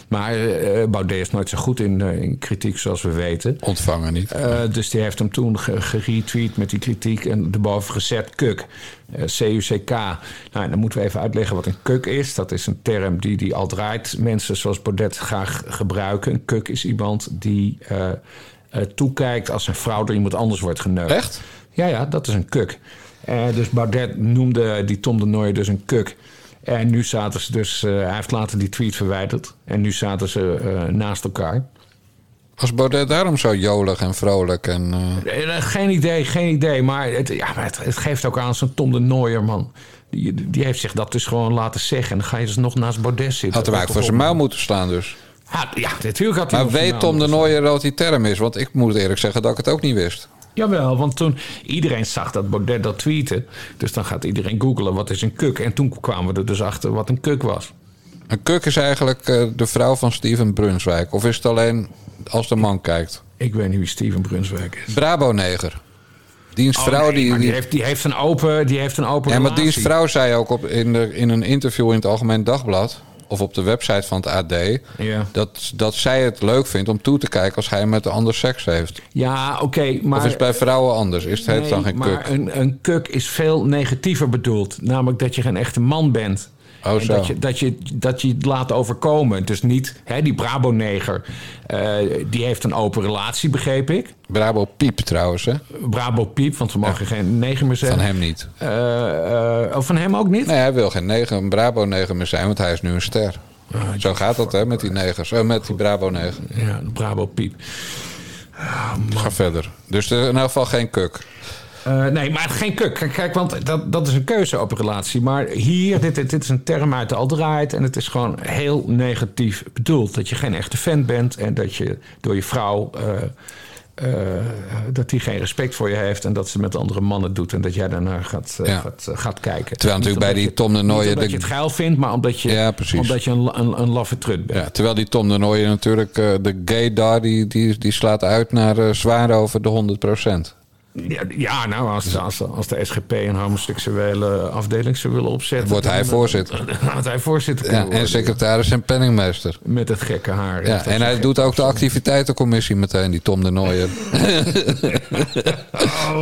Speaker 2: Maar eh, Baudet is nooit zo goed in, eh, in kritiek, zoals we weten.
Speaker 1: Ontvangen niet.
Speaker 2: Dus die heeft hem toen ge- geretweet met die kritiek en erboven gezet kuk. C-U-C-K. Nou, dan moeten we even uitleggen wat een kuk is. Dat is een term die, die alt-right mensen zoals Baudet graag gebruiken. Een kuk is iemand die toekijkt als een vrouw door iemand anders wordt geneukt.
Speaker 1: Echt?
Speaker 2: Ja, ja, dat is een kuk. Eh, dus Baudet noemde die Tom de Nooijer dus een kuk. En nu zaten ze dus... eh, hij heeft later die tweet verwijderd. En nu zaten ze eh, naast elkaar.
Speaker 1: Was Baudet daarom zo jolig en vrolijk? En,
Speaker 2: Geen idee, geen idee. Maar het, ja, maar het, het geeft ook aan zo'n Tom de Nooier, man. Die, die heeft zich dat dus gewoon laten zeggen. En dan ga je dus nog naast Baudet zitten.
Speaker 1: had hem eigenlijk voor zijn mouw moeten slaan dus.
Speaker 2: Ja, ja, natuurlijk had hij
Speaker 1: Maar weet Tom de Nooijer wat die term is? Want ik moet eerlijk zeggen dat ik het ook niet wist.
Speaker 2: Jawel, want toen iedereen zag dat Baudet dat tweette. Dus dan gaat iedereen googlen wat is een kuk. En toen kwamen we er dus achter wat een kuk was.
Speaker 1: Een kuk is eigenlijk eh, de vrouw van Steven Brunswijk. Of is het alleen als de man kijkt?
Speaker 2: Ik weet niet wie Steven Brunswijk is.
Speaker 1: Brabo-neger. Dienstvrouw
Speaker 2: Oh, nee,
Speaker 1: die...
Speaker 2: die,
Speaker 1: die
Speaker 2: heeft, die heeft een open, die heeft een open
Speaker 1: ja, maar
Speaker 2: relatie.
Speaker 1: dienstvrouw zei ook op, in, de, in een interview in het Algemeen Dagblad... of op de website van het AD...
Speaker 2: Ja.
Speaker 1: Dat, dat zij het leuk vindt om toe te kijken als hij met een ander seks heeft.
Speaker 2: Ja, oké, maar...
Speaker 1: of is het bij vrouwen anders? Is het, dan
Speaker 2: Nee,
Speaker 1: geen
Speaker 2: maar
Speaker 1: kuk?
Speaker 2: Een, een kuk is veel negatiever bedoeld. Namelijk dat je geen echte man bent.
Speaker 1: Oh,
Speaker 2: En dat, je, dat, je, dat je het laat overkomen. Dus niet, hè, die Brabo-neger, eh, die heeft een open relatie, begreep ik.
Speaker 1: Brabo piep trouwens, hè?
Speaker 2: Brabo-piep, want we mogen geen neger meer zeggen.
Speaker 1: Van hem niet.
Speaker 2: Eh, eh, oh, van hem ook niet?
Speaker 1: Nee, hij wil geen negen, een Brabo-neger meer zijn, want hij is nu een ster.
Speaker 2: Ah,
Speaker 1: Zo gaat dat, hè, met die negers. Met die Brabo-neger.
Speaker 2: Ja, een Brabo-piep.
Speaker 1: Ga verder. Dus in elk geval geen kuk.
Speaker 2: Eh, nee, maar geen kuk. Kijk, kijk, want dat, dat is een keuze op een relatie. Maar hier, dit, dit, dit is een term uit de aldraait. En het is gewoon heel negatief bedoeld. Dat je geen echte fan bent. En dat je door je vrouw... eh, eh, dat die geen respect voor je heeft. En dat ze met andere mannen doet. En dat jij daarnaar gaat,
Speaker 1: Ja.
Speaker 2: gaat, gaat kijken.
Speaker 1: Terwijl natuurlijk bij die
Speaker 2: je-
Speaker 1: Tom de
Speaker 2: omdat
Speaker 1: de-
Speaker 2: je het geil vindt, maar omdat je,
Speaker 1: Ja,
Speaker 2: omdat je een, een, een laffe trut bent.
Speaker 1: Ja, terwijl die Tom de Nooijer natuurlijk, de gay daar, die, die, die slaat uit naar zwaar over de 100
Speaker 2: Ja, ja, nou, als, als, als de SGP een homoseksuele afdeling zou willen opzetten...
Speaker 1: Wordt hij voorzitter.
Speaker 2: Hij voorzitter
Speaker 1: Ja, en secretaris en penningmeester.
Speaker 2: Met het gekke haar.
Speaker 1: Ja, en hij doet ook de activiteitencommissie meteen, die Tom de Nooijer.
Speaker 2: Oh,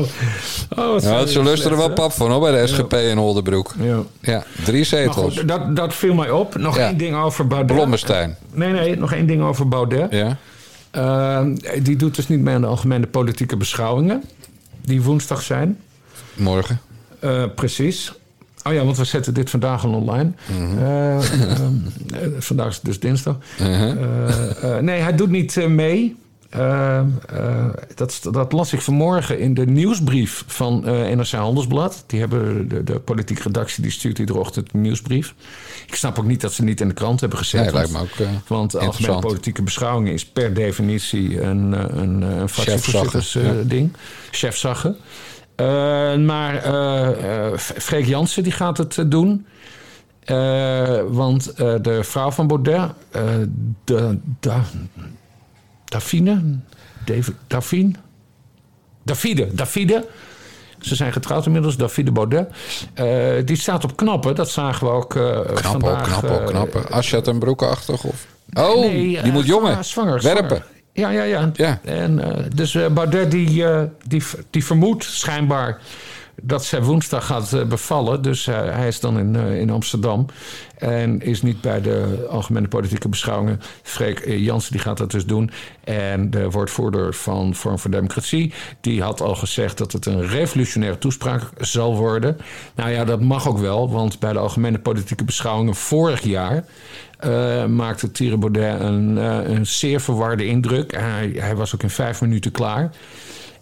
Speaker 2: oh wat
Speaker 1: Nou, ze lusten er wel pap van hoor, bij de SGP in Oldenbroek.
Speaker 2: Ja.
Speaker 1: Ja, drie zetels.
Speaker 2: goed, dat, dat viel mij op. Nog één ding over Baudet.
Speaker 1: Blommestein.
Speaker 2: Nee, nee, nog één ding over Baudet.
Speaker 1: Ja.
Speaker 2: Eh, die doet dus niet mee aan de algemene politieke beschouwingen. Die woensdag zijn.
Speaker 1: Morgen.
Speaker 2: Eh, precies. Oh ja, want we zetten dit vandaag al online.
Speaker 1: Mhm.
Speaker 2: Eh, eh, eh, vandaag is het dus dinsdag. Eh, nee, hij doet niet mee. Eh, eh, dat, dat las ik vanmorgen in de nieuwsbrief van eh NRC Handelsblad. Die hebben de, de politieke redactie die stuurt iedere ochtend een nieuwsbrief. Ik snap ook niet dat ze niet in de krant hebben gezet.
Speaker 1: Nee,
Speaker 2: want-
Speaker 1: lijkt me ook, eh,
Speaker 2: want algemene politieke beschouwingen is per definitie een, een, een fractievoorzitters
Speaker 1: Chefzagge, ja.
Speaker 2: ding. Chefzagge. Eh, maar Freek Jansen die gaat het doen. Want de vrouw van Baudet, de, da, Davine, David, Davine, Davide, Davide. Ze zijn getrouwd inmiddels, Davide Baudet. Eh, die staat op knappen, dat zagen we ook eh
Speaker 1: Knappen,
Speaker 2: vandaag.
Speaker 1: knappen,
Speaker 2: eh,
Speaker 1: knappen. Asjat en broekenachtig of... Oh,
Speaker 2: Nee,
Speaker 1: die moet jongen.
Speaker 2: Zwanger,
Speaker 1: Werpen.
Speaker 2: zwanger. Ja, ja, ja.
Speaker 1: Ja.
Speaker 2: En, dus Baudet die, die, die vermoedt schijnbaar dat zij woensdag gaat eh, bevallen. Dus eh, hij is dan in, eh, in Amsterdam. En is niet bij de algemene politieke beschouwingen. Freek Jansen die gaat dat dus doen. En de woordvoerder van Vorm voor Democratie... die had al gezegd dat het een revolutionaire toespraak zal worden. Nou ja, dat mag ook wel. Want bij de algemene politieke beschouwingen vorig jaar... maakte Thierry Baudet een, een zeer verwarde indruk. Hij, hij was ook in vijf minuten klaar.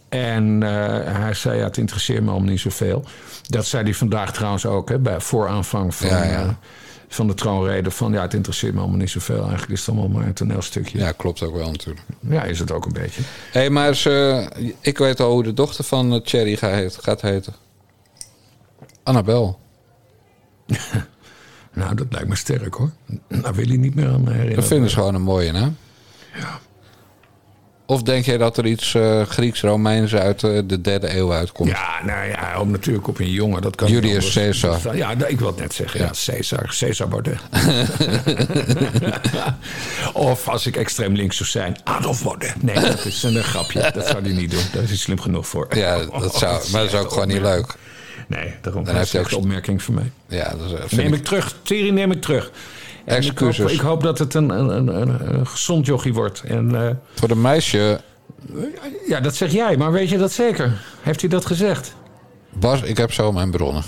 Speaker 2: En eh, hij zei, ja, het interesseert me allemaal niet zoveel. Dat zei hij vandaag trouwens ook, hè, bij vooraanvang van,
Speaker 1: Ja, ja.
Speaker 2: eh, van de troonrede. Van, ja, het interesseert me allemaal niet zoveel. Eigenlijk is het allemaal maar een toneelstukje.
Speaker 1: Ja, klopt ook wel natuurlijk.
Speaker 2: Ja, is het ook een beetje.
Speaker 1: Hé, hey, maar ze, ik weet al hoe de dochter van eh, Thierry gaat, heten. Annabel.
Speaker 2: Nou, dat lijkt me sterk hoor. Daar wil hij niet meer aan herinneren.
Speaker 1: Dat vinden ze gewoon een mooie naam. Of denk jij dat er iets eh, Grieks-Romeins uit eh, de derde eeuw uitkomt?
Speaker 2: Ja, nou ja, hoopt natuurlijk op een jongen. Dat kan
Speaker 1: Julius. Caesar.
Speaker 2: Ja, ik wil het net zeggen. Ja, Caesar. Caesar Baudet. of als ik extreem links zou zijn, Adolf Baudet. Nee, dat is een grapje. Dat zou hij niet doen. Daar is hij slim genoeg voor.
Speaker 1: Ja, dat zou, maar dat is ook gewoon niet leuk.
Speaker 2: Nee, daarom
Speaker 1: Dan heeft hij ook-
Speaker 2: een opmerking van mij.
Speaker 1: Ja, dat is,
Speaker 2: Neem
Speaker 1: ik-
Speaker 2: ik terug. Thierry, neem ik terug. En ik hoop,
Speaker 1: Excuses.
Speaker 2: ik hoop dat het een, een, een, een, een gezond jochie wordt. En eh,
Speaker 1: Voor de meisje,
Speaker 2: ja, dat zeg jij. Maar weet je dat zeker? Heeft hij dat gezegd?
Speaker 1: Bas, ik heb zo mijn bronnen.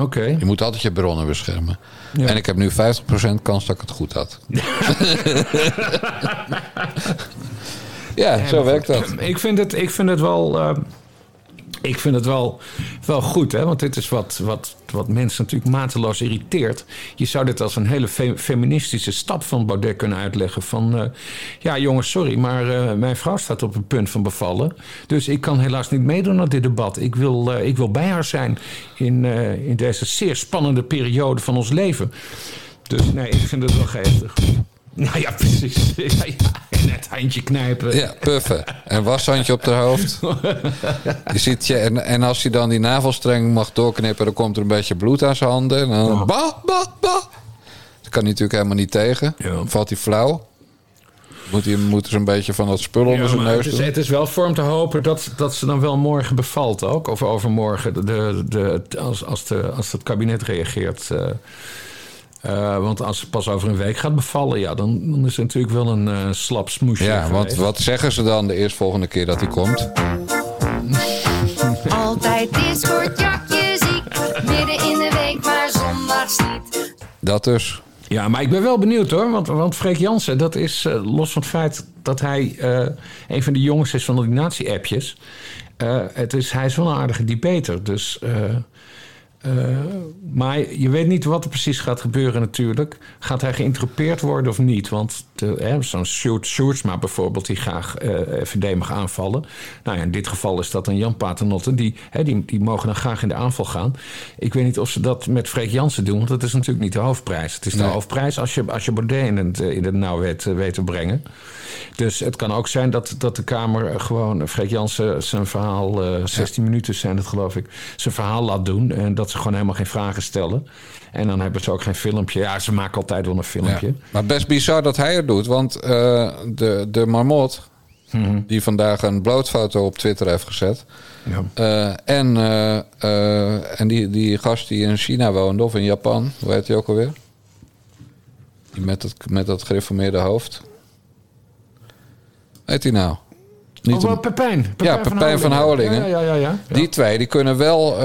Speaker 2: Oké.
Speaker 1: Je moet altijd je bronnen beschermen.
Speaker 2: Ja.
Speaker 1: En ik heb nu 50% kans dat ik het goed had. ja, zo werkt dat.
Speaker 2: Ik vind het, ik vind het wel. eh, ik vind het wel, wel goed, hè? want dit is wat, wat, wat mensen natuurlijk mateloos irriteert. Je zou dit als een hele fe- feministische stap van Baudet kunnen uitleggen. Van, eh, ja jongens, sorry, maar eh, mijn vrouw staat op het punt van bevallen. Dus ik kan helaas niet meedoen aan dit debat. Ik wil, eh, ik wil bij haar zijn in, in deze zeer spannende periode van ons leven. Dus nee, ik vind het wel geestig. Nou ja, precies. En het handje knijpen.
Speaker 1: Ja, puffen. En washandje op haar hoofd. Je ziet je, en, en als hij dan die navelstreng mag doorknippen, dan komt er een beetje bloed aan zijn handen. En dan bah, bah, bah. Dat kan hij natuurlijk helemaal niet tegen.
Speaker 2: Ja.
Speaker 1: Dan valt hij flauw. Moet hij moeten ze een beetje van dat spul onder
Speaker 2: Ja,
Speaker 1: zijn neus
Speaker 2: het, is,
Speaker 1: doen.
Speaker 2: het is wel vorm te hopen dat, dat ze dan wel morgen bevalt ook. Of overmorgen, de, de, de- als, als, de, als het kabinet reageert. eh, eh, want als ze pas over een week gaat bevallen, ja, dan, dan is het natuurlijk wel een eh, slap smoesje.
Speaker 1: Ja, want wat zeggen ze dan de eerstvolgende keer dat hij komt?
Speaker 3: Altijd Discord jakje ziek. Midden in de week, maar zondags niet.
Speaker 1: Dat dus.
Speaker 2: Ja, maar ik ben wel benieuwd hoor. Want, want Freek Jansen, dat is eh, los van het feit dat hij eh, een van de jongens is van die nazi-appjes. eh, het is, hij is wel een aardige debater. Dus, eh, eh, maar je weet niet wat er precies gaat gebeuren natuurlijk. Gaat hij geïnterrupeerd worden of niet? Want de- zo'n Sjoerd Sjoerdsma bijvoorbeeld... die graag eh FVD mag aanvallen. Nou ja, in dit geval is dat dan Jan Paternotte. Die, hè, die, die mogen dan graag in de aanval gaan. Ik weet niet of ze dat met Freek Jansen doen... want dat is natuurlijk niet de hoofdprijs. Het is de
Speaker 1: Nee.
Speaker 2: hoofdprijs als je, als je Baudet in het, in het nauw weet, eh, weet te brengen. Dus het kan ook zijn dat, dat de Kamer gewoon Freek Jansen zijn verhaal, eh 16 minuten zijn het geloof ik, zijn verhaal laat doen. En dat ze gewoon helemaal geen vragen stellen. En dan hebben ze ook geen filmpje. Ja, ze maken altijd wel een filmpje.
Speaker 1: Ja. Maar best bizar dat hij het doet. Want eh, de, de marmot,
Speaker 2: Mhm.
Speaker 1: die vandaag een blootfoto op Twitter heeft gezet.
Speaker 2: Ja.
Speaker 1: eh, en eh, en die, die gast die in China woonde, of in Japan, hoe heet die ook alweer? Die met dat, met dat gereformeerde hoofd. Weet hij nou? Niet
Speaker 2: oh, wel
Speaker 1: een-
Speaker 2: Pepijn.
Speaker 1: Ja, Pepijn van Houwelingen.
Speaker 2: Ja, ja, ja. ja.
Speaker 1: Die twee die kunnen wel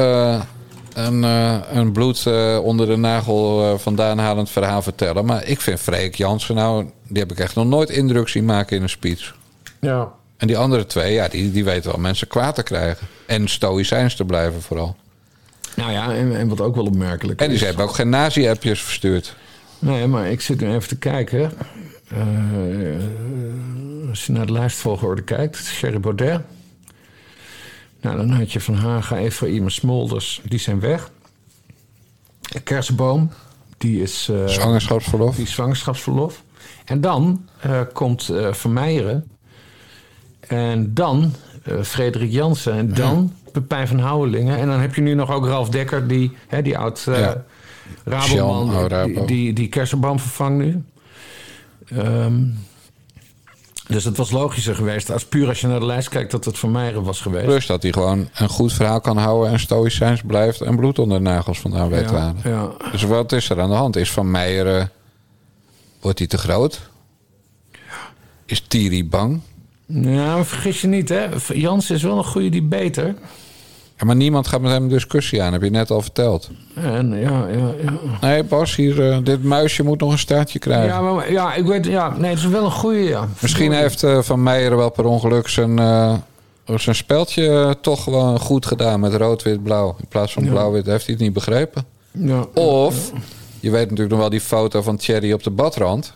Speaker 1: een, eh, een bloed eh, onder de nagel eh, vandaan halend verhaal vertellen. Maar ik vind Freek Jansen nou, die heb ik echt nog nooit indruk zien maken in een speech.
Speaker 2: ja.
Speaker 1: En die andere twee, ja, die, die weten wel mensen kwaad te krijgen. En stoïcijns te blijven vooral.
Speaker 2: Nou ja, en, en wat ook wel opmerkelijk
Speaker 1: En die
Speaker 2: is...
Speaker 1: hebben ook geen nazi-appjes verstuurd.
Speaker 2: Nee, maar ik zit nu even te kijken. Eh, als je naar de lijstvolgorde kijkt, Sherry Baudet. Nou, dan had je Van Haga, Efraïm Smolders, die zijn weg. Kersenboom, die is, eh,
Speaker 1: Zwangerschapsverlof.
Speaker 2: die is zwangerschapsverlof. En dan eh, komt eh Van Meijeren. En dan eh, Frederik Jansen. En dan Pepijn van Houwelingen. En dan heb je nu nog ook Ralf Dekker, die, hè, die oud eh
Speaker 1: Ja.
Speaker 2: Raboman,
Speaker 1: Jean,
Speaker 2: die,
Speaker 1: Rabo.
Speaker 2: die, die kersenboom vervangt nu. Ehm, dus het was logischer geweest, als puur als je naar de lijst kijkt, dat het Van Meijeren was geweest.
Speaker 1: Plus dat hij gewoon een goed verhaal kan houden en stoïcijns blijft en bloed onder de nagels vandaan weet te
Speaker 2: ja,
Speaker 1: halen.
Speaker 2: ja.
Speaker 1: Dus wat is er aan de hand? Is Van Meijeren... Wordt hij te groot? Is Thierry bang?
Speaker 2: Maar vergis je niet, hè. Jans is wel een goede debater.
Speaker 1: Ja, maar niemand gaat met hem een discussie aan, heb je net al verteld.
Speaker 2: En ja, ja, ja.
Speaker 1: Nee, Bas, hier, eh, dit muisje moet nog een staartje krijgen.
Speaker 2: Ja, maar, ja, ik weet, ja, nee, het is wel een goede, ja.
Speaker 1: Misschien heeft eh, Van Meijeren wel per ongeluk zijn, eh, zijn speldje toch gewoon goed gedaan met rood-wit-blauw. In plaats van
Speaker 2: Ja.
Speaker 1: blauw-wit heeft hij het niet begrepen.
Speaker 2: Ja.
Speaker 1: Of, je weet natuurlijk nog wel die foto van Thierry op de badrand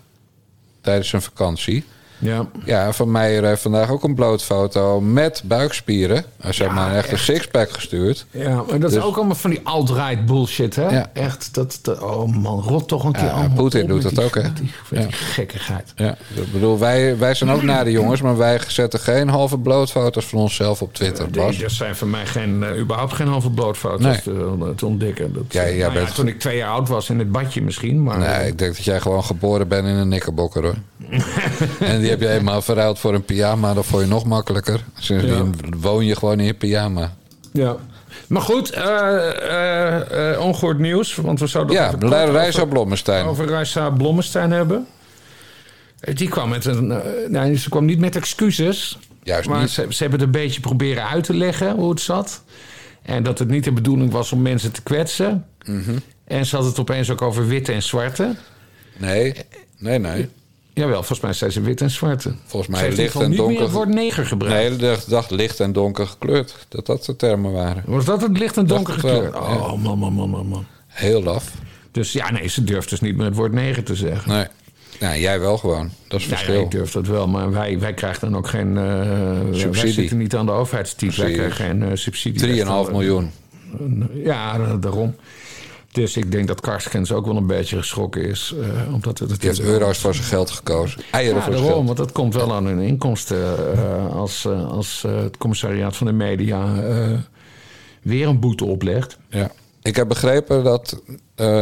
Speaker 1: tijdens zijn vakantie.
Speaker 2: Ja.
Speaker 1: Ja, Van Meijer heeft vandaag ook een blootfoto met buikspieren. Hij heeft maar een echte sixpack gestuurd.
Speaker 2: Ja, maar dat
Speaker 1: Dus-
Speaker 2: is ook allemaal van die alt-right bullshit, hè?
Speaker 1: Ja.
Speaker 2: Echt, dat, dat- oh man, rot toch een keer
Speaker 1: Ja,
Speaker 2: allemaal
Speaker 1: Poetin
Speaker 2: op
Speaker 1: doet dat
Speaker 2: die-
Speaker 1: ook, hè?
Speaker 2: Die,
Speaker 1: Ja.
Speaker 2: die gekkigheid.
Speaker 1: Ja, ik bedoel, wij, wij zijn ook naar de jongens, maar wij zetten geen halve blootfoto's van onszelf op Twitter. Bas.
Speaker 2: dat zijn voor mij geen, eh, überhaupt geen halve blootfoto's
Speaker 1: Nee.
Speaker 2: te, te ontdekken. Dat,
Speaker 1: Ja,
Speaker 2: eh,
Speaker 1: jij
Speaker 2: nou
Speaker 1: bent-
Speaker 2: toen ik twee jaar oud was in het badje misschien. Maar,
Speaker 1: Nee, ik denk dat jij gewoon geboren bent in een nikkerbokker hoor. en die heb je eenmaal verruild voor een pyjama, dat vond je nog makkelijker. Sindsdien woon je gewoon in je pyjama.
Speaker 2: Ja. Maar goed, eh, ongehoord nieuws. Want we zouden
Speaker 1: Ja, Reisa
Speaker 2: over-
Speaker 1: Blommestein.
Speaker 2: Over Reisa Blommestein hebben. Die kwam met een. nee, ze kwam niet met excuses.
Speaker 1: Juist
Speaker 2: maar
Speaker 1: niet.
Speaker 2: Ze, ze hebben het een beetje proberen uit te leggen hoe het zat. En dat het niet de bedoeling was om mensen te kwetsen.
Speaker 1: Mhm.
Speaker 2: En ze had het opeens ook over witte en zwarte.
Speaker 1: Nee, nee, nee.
Speaker 2: Jawel, volgens mij zei ze wit en zwarte.
Speaker 1: Volgens mij licht en
Speaker 2: niet meer
Speaker 1: donker.
Speaker 2: het woord neger gebruikt.
Speaker 1: Nee, de dag licht en donker gekleurd. Dat dat de termen waren.
Speaker 2: Was dat het licht en donker
Speaker 1: wel,
Speaker 2: gekleurd?
Speaker 1: ja.
Speaker 2: Oh, man, man, man, man, man.
Speaker 1: Heel laf.
Speaker 2: Dus ja, nee, ze durft dus niet meer het woord neger te zeggen.
Speaker 1: Nee. Nou, jij wel gewoon. Dat is het
Speaker 2: Ja,
Speaker 1: verschil.
Speaker 2: ik durf dat wel, maar wij, wij krijgen dan ook geen... eh, Wij
Speaker 1: Subsidie.
Speaker 2: zitten niet aan de overheidstiet, wij krijgen geen eh, subsidie.
Speaker 1: 3,5 miljoen.
Speaker 2: Ja, da- daarom. Dus ik denk dat Karskens ook wel een beetje geschrokken is. eh, omdat het, het
Speaker 1: Die heeft euro's voor zijn geld gekozen. Eieren
Speaker 2: Ja,
Speaker 1: voor
Speaker 2: daarom,
Speaker 1: geld.
Speaker 2: want dat komt wel aan hun inkomsten. eh, als eh, als het commissariaat van de media weer een boete oplegt.
Speaker 1: Ja. Ik heb begrepen dat,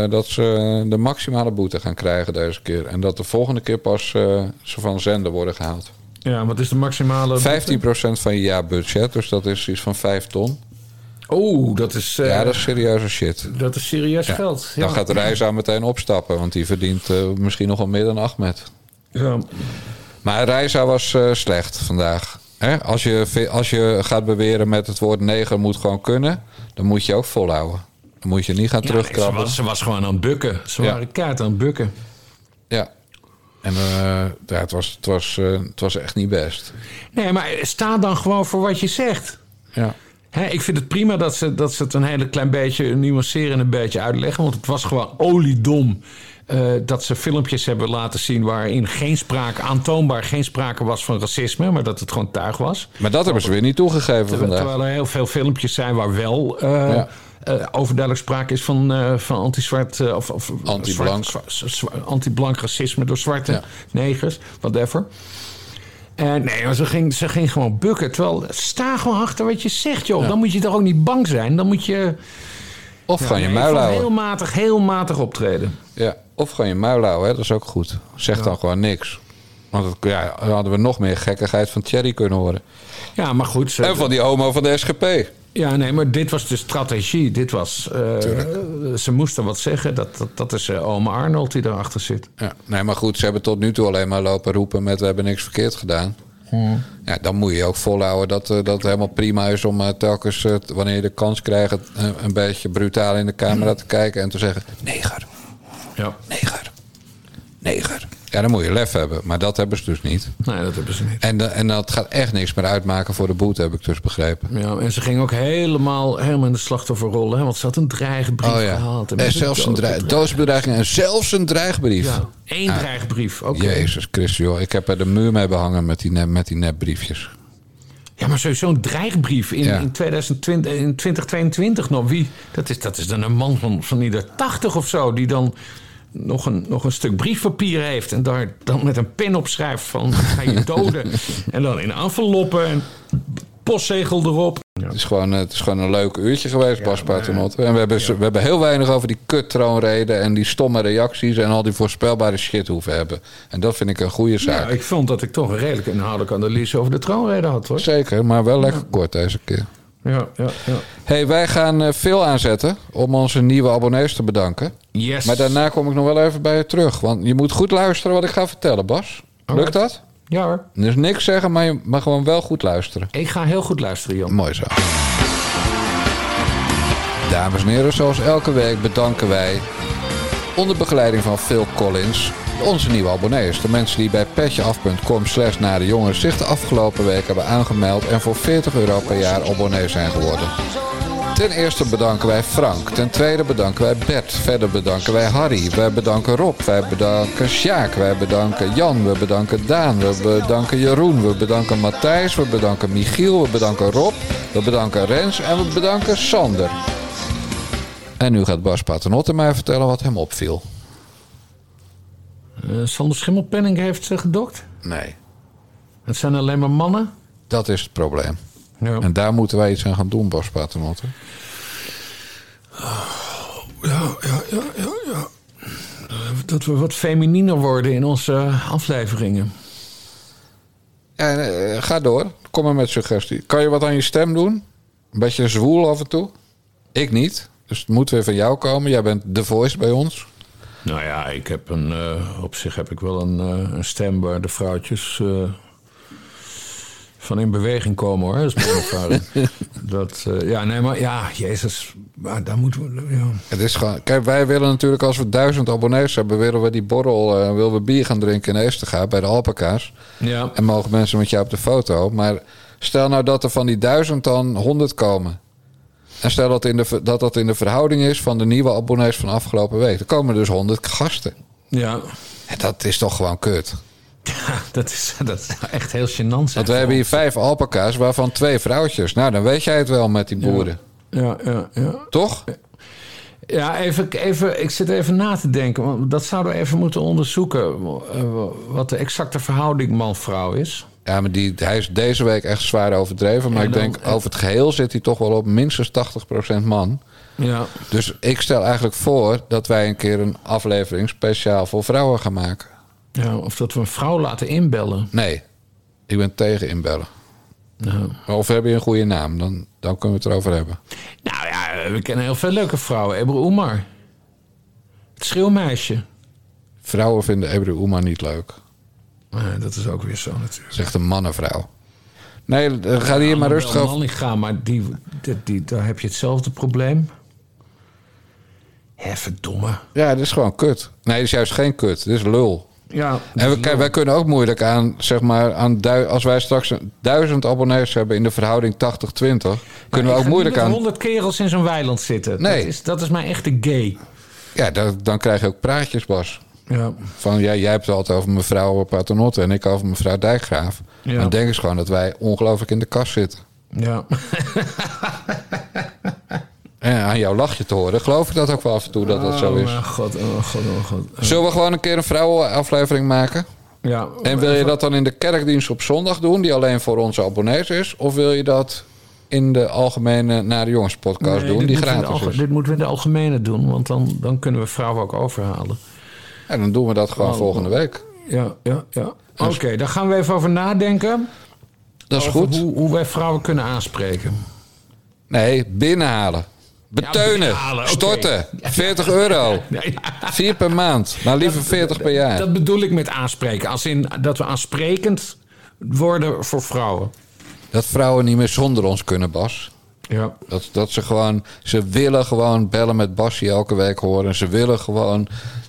Speaker 1: dat ze de maximale boete gaan krijgen deze keer. En dat de volgende keer pas ze van zender worden gehaald.
Speaker 2: Ja, wat is de maximale...
Speaker 1: 15% van je jaarbudget, dus dat is iets van 5 ton.
Speaker 2: Oeh, dat is, eh,
Speaker 1: Ja, dat is serieuze shit.
Speaker 2: dat is serieus
Speaker 1: Ja.
Speaker 2: geld. Ja.
Speaker 1: Dan gaat de reis aan meteen opstappen, want die verdient eh, misschien nog wel meer dan Ahmed.
Speaker 2: Ja.
Speaker 1: Maar Reisa was eh, slecht vandaag. Hè? Als, je, als je gaat beweren met het woord neger moet gewoon kunnen, dan moet je ook volhouden. Dan moet je niet gaan
Speaker 2: Ja, nee, ze,
Speaker 1: terugkrabben.
Speaker 2: was, ze was gewoon aan het bukken. Ze
Speaker 1: Ja.
Speaker 2: waren kaart aan het bukken.
Speaker 1: Ja. En eh, ja, het, was, het, was, eh, het was echt niet best.
Speaker 2: Nee, maar sta dan gewoon voor wat je zegt.
Speaker 1: Ja.
Speaker 2: Hè, ik vind het prima dat ze, dat ze het een hele klein beetje nuanceren en een beetje uitleggen. Want het was gewoon oliedom eh, dat ze filmpjes hebben laten zien waarin geen sprake, aantoonbaar geen sprake was van racisme. Maar dat het gewoon tuig was.
Speaker 1: Maar dat hebben ze weer niet toegegeven
Speaker 2: Terwijl,
Speaker 1: vandaag.
Speaker 2: terwijl er heel veel filmpjes zijn waar wel eh,
Speaker 1: Ja.
Speaker 2: eh, overduidelijk sprake is van, van anti-zwart of, of
Speaker 1: Anti-blank.
Speaker 2: anti-blank racisme door zwarte
Speaker 1: Ja.
Speaker 2: negers, whatever. En nee, maar ze ging, ze ging gewoon bukken. Terwijl, sta gewoon achter wat je zegt, joh. Dan moet je toch ook niet bang zijn. Dan moet je...
Speaker 1: Of
Speaker 2: Ja,
Speaker 1: gewoon je
Speaker 2: nee,
Speaker 1: muil houden.
Speaker 2: heel matig, heel matig optreden.
Speaker 1: Ja. Of gewoon je muil houden, hè? dat is ook goed. Zeg dan gewoon niks. Want het, ja, dan hadden we nog meer gekkigheid van Thierry kunnen horen.
Speaker 2: Ja, maar goed. Ze,
Speaker 1: En van die homo van de SGP.
Speaker 2: Ja, nee, maar dit was de strategie. Dit was... eh, ze moesten wat zeggen. Dat, dat, dat is eh, oma Arnold die erachter zit.
Speaker 1: Ja. Nee, maar goed, ze hebben tot nu toe alleen maar lopen roepen met we hebben niks verkeerd gedaan. Ja, dan moet je ook volhouden dat, eh, dat het helemaal prima is om telkens, wanneer je de kans krijgt, een beetje brutaal in de camera te kijken en te zeggen: neger,
Speaker 2: Ja.
Speaker 1: neger, neger. Ja, dan moet je lef hebben, maar dat hebben ze dus niet.
Speaker 2: Nee, dat hebben ze niet.
Speaker 1: En, de- en dat gaat echt niks meer uitmaken voor de boete, heb ik dus begrepen.
Speaker 2: Ja, en ze ging ook helemaal, helemaal in de slachtofferrol. Hè, want ze had een dreigbrief
Speaker 1: Oh ja.
Speaker 2: gehaald.
Speaker 1: En zelfs een dreig, doodsbedreiging en zelfs een dreigbrief.
Speaker 2: Ja, één dreigbrief. Oké.
Speaker 1: Jezus Christus, joh. Ik heb er de muur mee behangen met die, nep, met die nepbriefjes.
Speaker 2: Ja, maar sowieso een dreigbrief in,
Speaker 1: Ja.
Speaker 2: in, 2020, in 2022 nog. Wie? Dat is, dat is dan een man van, van ieder 80 of zo... die dan nog een, nog een stuk briefpapier heeft... en daar dan met een pen op schrijft van... ga je doden. en dan in enveloppen en postzegel erop. Ja.
Speaker 1: Het is gewoon, eh, het is gewoon een leuk uurtje geweest, Bas Paternotte. En we hebben, we hebben heel weinig over die kuttroonreden... en die stomme reacties en al die voorspelbare shit hoeven hebben. En dat vind ik een goede zaak.
Speaker 2: Ja, ik vond dat ik toch een redelijk inhoudelijke analyse over de troonrede had, hoor.
Speaker 1: Zeker, maar wel lekker kort deze keer.
Speaker 2: Ja, ja, ja.
Speaker 1: hey, wij gaan eh, veel aanzetten om onze nieuwe abonnees te bedanken.
Speaker 2: Yes.
Speaker 1: Maar daarna kom ik nog wel even bij je terug. Want je moet goed luisteren wat ik ga vertellen, Bas. Lukt dat?
Speaker 2: Ja hoor.
Speaker 1: Dus niks zeggen, maar je mag gewoon wel goed luisteren.
Speaker 2: Ik ga heel goed luisteren, Jan.
Speaker 1: Mooi zo. Dames en heren, zoals elke week bedanken wij onder begeleiding van Phil Collins onze nieuwe abonnees. De mensen die bij petjeaf.com slash naar de jongens zich de afgelopen week hebben aangemeld en voor 40 euro per jaar abonnee zijn geworden. Ten eerste bedanken wij Frank. Ten tweede bedanken wij Bert. Verder bedanken wij Harry. Wij bedanken Rob. Wij bedanken Sjaak. Wij bedanken Jan. We bedanken Daan. We bedanken Jeroen. We bedanken Matthijs. We bedanken Michiel. We bedanken Rob. We bedanken Rens. En we bedanken Sander. En nu gaat Bas Paternotte mij vertellen wat hem opviel.
Speaker 2: Eh, Sander Schimmelpenning heeft ze gedokt.
Speaker 1: Nee,
Speaker 2: Het zijn alleen maar mannen.
Speaker 1: dat is het probleem.
Speaker 2: Ja.
Speaker 1: En daar moeten wij iets aan gaan doen, Bas Paternotte.
Speaker 2: Ja, ja, ja, ja, ja. Dat we wat feminiener worden in onze eh, afleveringen.
Speaker 1: Ja, eh, ga door. Kom maar met suggestie. Kan je wat aan je stem doen? Een beetje zwoel af en toe? Ik niet. Dus het moet weer van jou komen. Jij bent de voice bij ons.
Speaker 2: Nou ja, ik heb een, eh, op zich heb ik wel een, eh, een stem waar de vrouwtjes eh, van in beweging komen hoor. Dat is mijn ervaring. dat, ja, nee, maar ja, Jezus, maar daar moeten we. Ja.
Speaker 1: Het is gewoon... Kijk, wij willen natuurlijk als we duizend abonnees hebben... willen we die borrel, willen we bier gaan drinken in Eesterga bij de Alpaca's.
Speaker 2: ja.
Speaker 1: En mogen mensen met jou op de foto. Maar stel nou dat er van die duizend dan honderd komen. En stel dat, in de, dat dat in de verhouding is van de nieuwe abonnees van afgelopen week. Dan komen dus honderd gasten.
Speaker 2: ja.
Speaker 1: En dat is toch gewoon kut.
Speaker 2: Ja, dat is, dat is echt heel gênant.
Speaker 1: Want we hebben hier vijf alpaca's, waarvan twee vrouwtjes. Nou, dan weet jij het wel met die boeren.
Speaker 2: Ja, ja, ja.
Speaker 1: Toch?
Speaker 2: Ja, even, even, ik zit even na te denken. Want dat zouden we even moeten onderzoeken. eh, Wat de exacte verhouding man-vrouw is.
Speaker 1: Ja, maar die, hij is deze week echt zwaar overdreven. Maar
Speaker 2: En
Speaker 1: ik denk, over het geheel zit hij toch wel op minstens 80% man.
Speaker 2: Ja.
Speaker 1: Dus ik stel eigenlijk voor dat wij een keer een aflevering speciaal voor vrouwen gaan maken.
Speaker 2: ja. Of dat we een vrouw laten inbellen.
Speaker 1: Nee, ik ben tegen inbellen.
Speaker 2: Ja.
Speaker 1: Of heb je een goede naam, dan, dan kunnen we het erover hebben.
Speaker 2: Nou ja, we kennen heel veel leuke vrouwen. Ebru Oemar. Het schreeuwmeisje.
Speaker 1: Vrouwen vinden Ebru Oema niet leuk.
Speaker 2: Nee, dat is ook weer zo natuurlijk.
Speaker 1: Echt een mannenvrouw. Nee, eh, ga hier maar rustig over.
Speaker 2: Annabel maar die, die, die, daar heb je hetzelfde probleem. Hé, verdomme.
Speaker 1: Ja, dit is gewoon kut. Nee, dit is juist geen kut. Dit is lul.
Speaker 2: Ja,
Speaker 1: En we, kijk, wij kunnen ook moeilijk aan, zeg maar, aan du- als wij straks duizend abonnees hebben in de verhouding 80-20, kunnen we ook moeilijk aan.
Speaker 2: honderd kerels in zo'n weiland zitten.
Speaker 1: Nee.
Speaker 2: Dat is, dat is mijn echte gay.
Speaker 1: Ja, dan, dan krijg je ook praatjes, Bas.
Speaker 2: Ja.
Speaker 1: Van ja, jij hebt het altijd over mevrouw Paternotte en ik over mevrouw Dijkgraaf.
Speaker 2: Ja.
Speaker 1: Dan denken ze gewoon dat wij ongelooflijk in de kast zitten.
Speaker 2: Ja.
Speaker 1: En aan jouw lachje te horen, geloof ik dat ook wel af en toe dat dat zo is.
Speaker 2: Oh, god, oh, god, oh, god.
Speaker 1: Zullen we gewoon een keer een vrouwenaflevering maken?
Speaker 2: Ja.
Speaker 1: En wil je dat dan in de kerkdienst op zondag doen, die alleen voor onze abonnees is? Of wil je dat in de algemene Naar de Jongens podcast
Speaker 2: Nee,
Speaker 1: doen, die gratis is?
Speaker 2: Dit moeten we in de algemene doen, want dan, dan kunnen we vrouwen ook overhalen.
Speaker 1: En dan doen we dat gewoon
Speaker 2: Oh,
Speaker 1: volgende week.
Speaker 2: Ja, ja, ja. Oké, daar gaan we even over nadenken.
Speaker 1: Dat is
Speaker 2: Over
Speaker 1: goed.
Speaker 2: Hoe, hoe wij vrouwen kunnen aanspreken.
Speaker 1: Nee, binnenhalen. Beteunen. Storten. 40 euro. Vier per maand. Nou, liever 40 per jaar.
Speaker 2: Dat bedoel ik met aanspreken. Als in dat we aansprekend worden voor vrouwen.
Speaker 1: Dat vrouwen niet meer zonder ons kunnen, Bas.
Speaker 2: Ja.
Speaker 1: Dat, dat ze gewoon... Ze willen gewoon bellen met Bassie elke week horen. Ze willen gewoon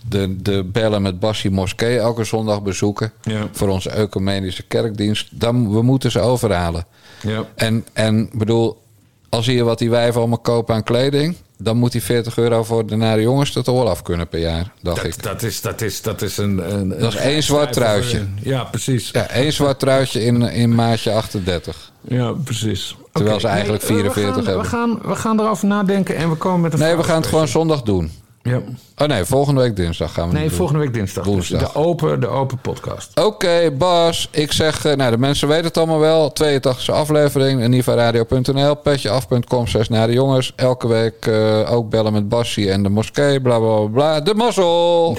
Speaker 1: de, de bellen met Bassie moskee elke zondag bezoeken.
Speaker 2: Ja.
Speaker 1: Voor onze ecumenische kerkdienst. Dan, we moeten ze overhalen.
Speaker 2: Ja.
Speaker 1: En, en bedoel, als hier wat die wijven allemaal kopen aan kleding... dan moet die 40 euro voor de nare jongens er toch wel af kunnen per jaar, dacht ik.
Speaker 2: Dat, dat, is, dat, is, dat is een... een
Speaker 1: Dat is één zwart truitje.
Speaker 2: Ja, precies.
Speaker 1: Ja, één zwart truitje in, in maatje 38.
Speaker 2: Ja, precies.
Speaker 1: Terwijl ze eigenlijk
Speaker 2: nee, eh,
Speaker 1: 44
Speaker 2: we gaan,
Speaker 1: hebben.
Speaker 2: We gaan, we gaan erover nadenken en we komen met een
Speaker 1: Nee, we gaan het gewoon zondag doen.
Speaker 2: Ja.
Speaker 1: Oh nee, volgende week dinsdag gaan we
Speaker 2: Nee,
Speaker 1: doen.
Speaker 2: volgende week dinsdag. Dus
Speaker 1: Woensdag.
Speaker 2: de, open, de open podcast.
Speaker 1: Oké, Bas. Ik zeg, eh, nou, de mensen weten het allemaal wel. 82e aflevering, nivaradio.nl, petjeaf.com, zes naar de jongens. Elke week eh, ook bellen met Bassie en de moskee, bla bla bla. bla. De mazzel!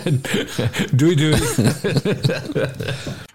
Speaker 2: doei doei.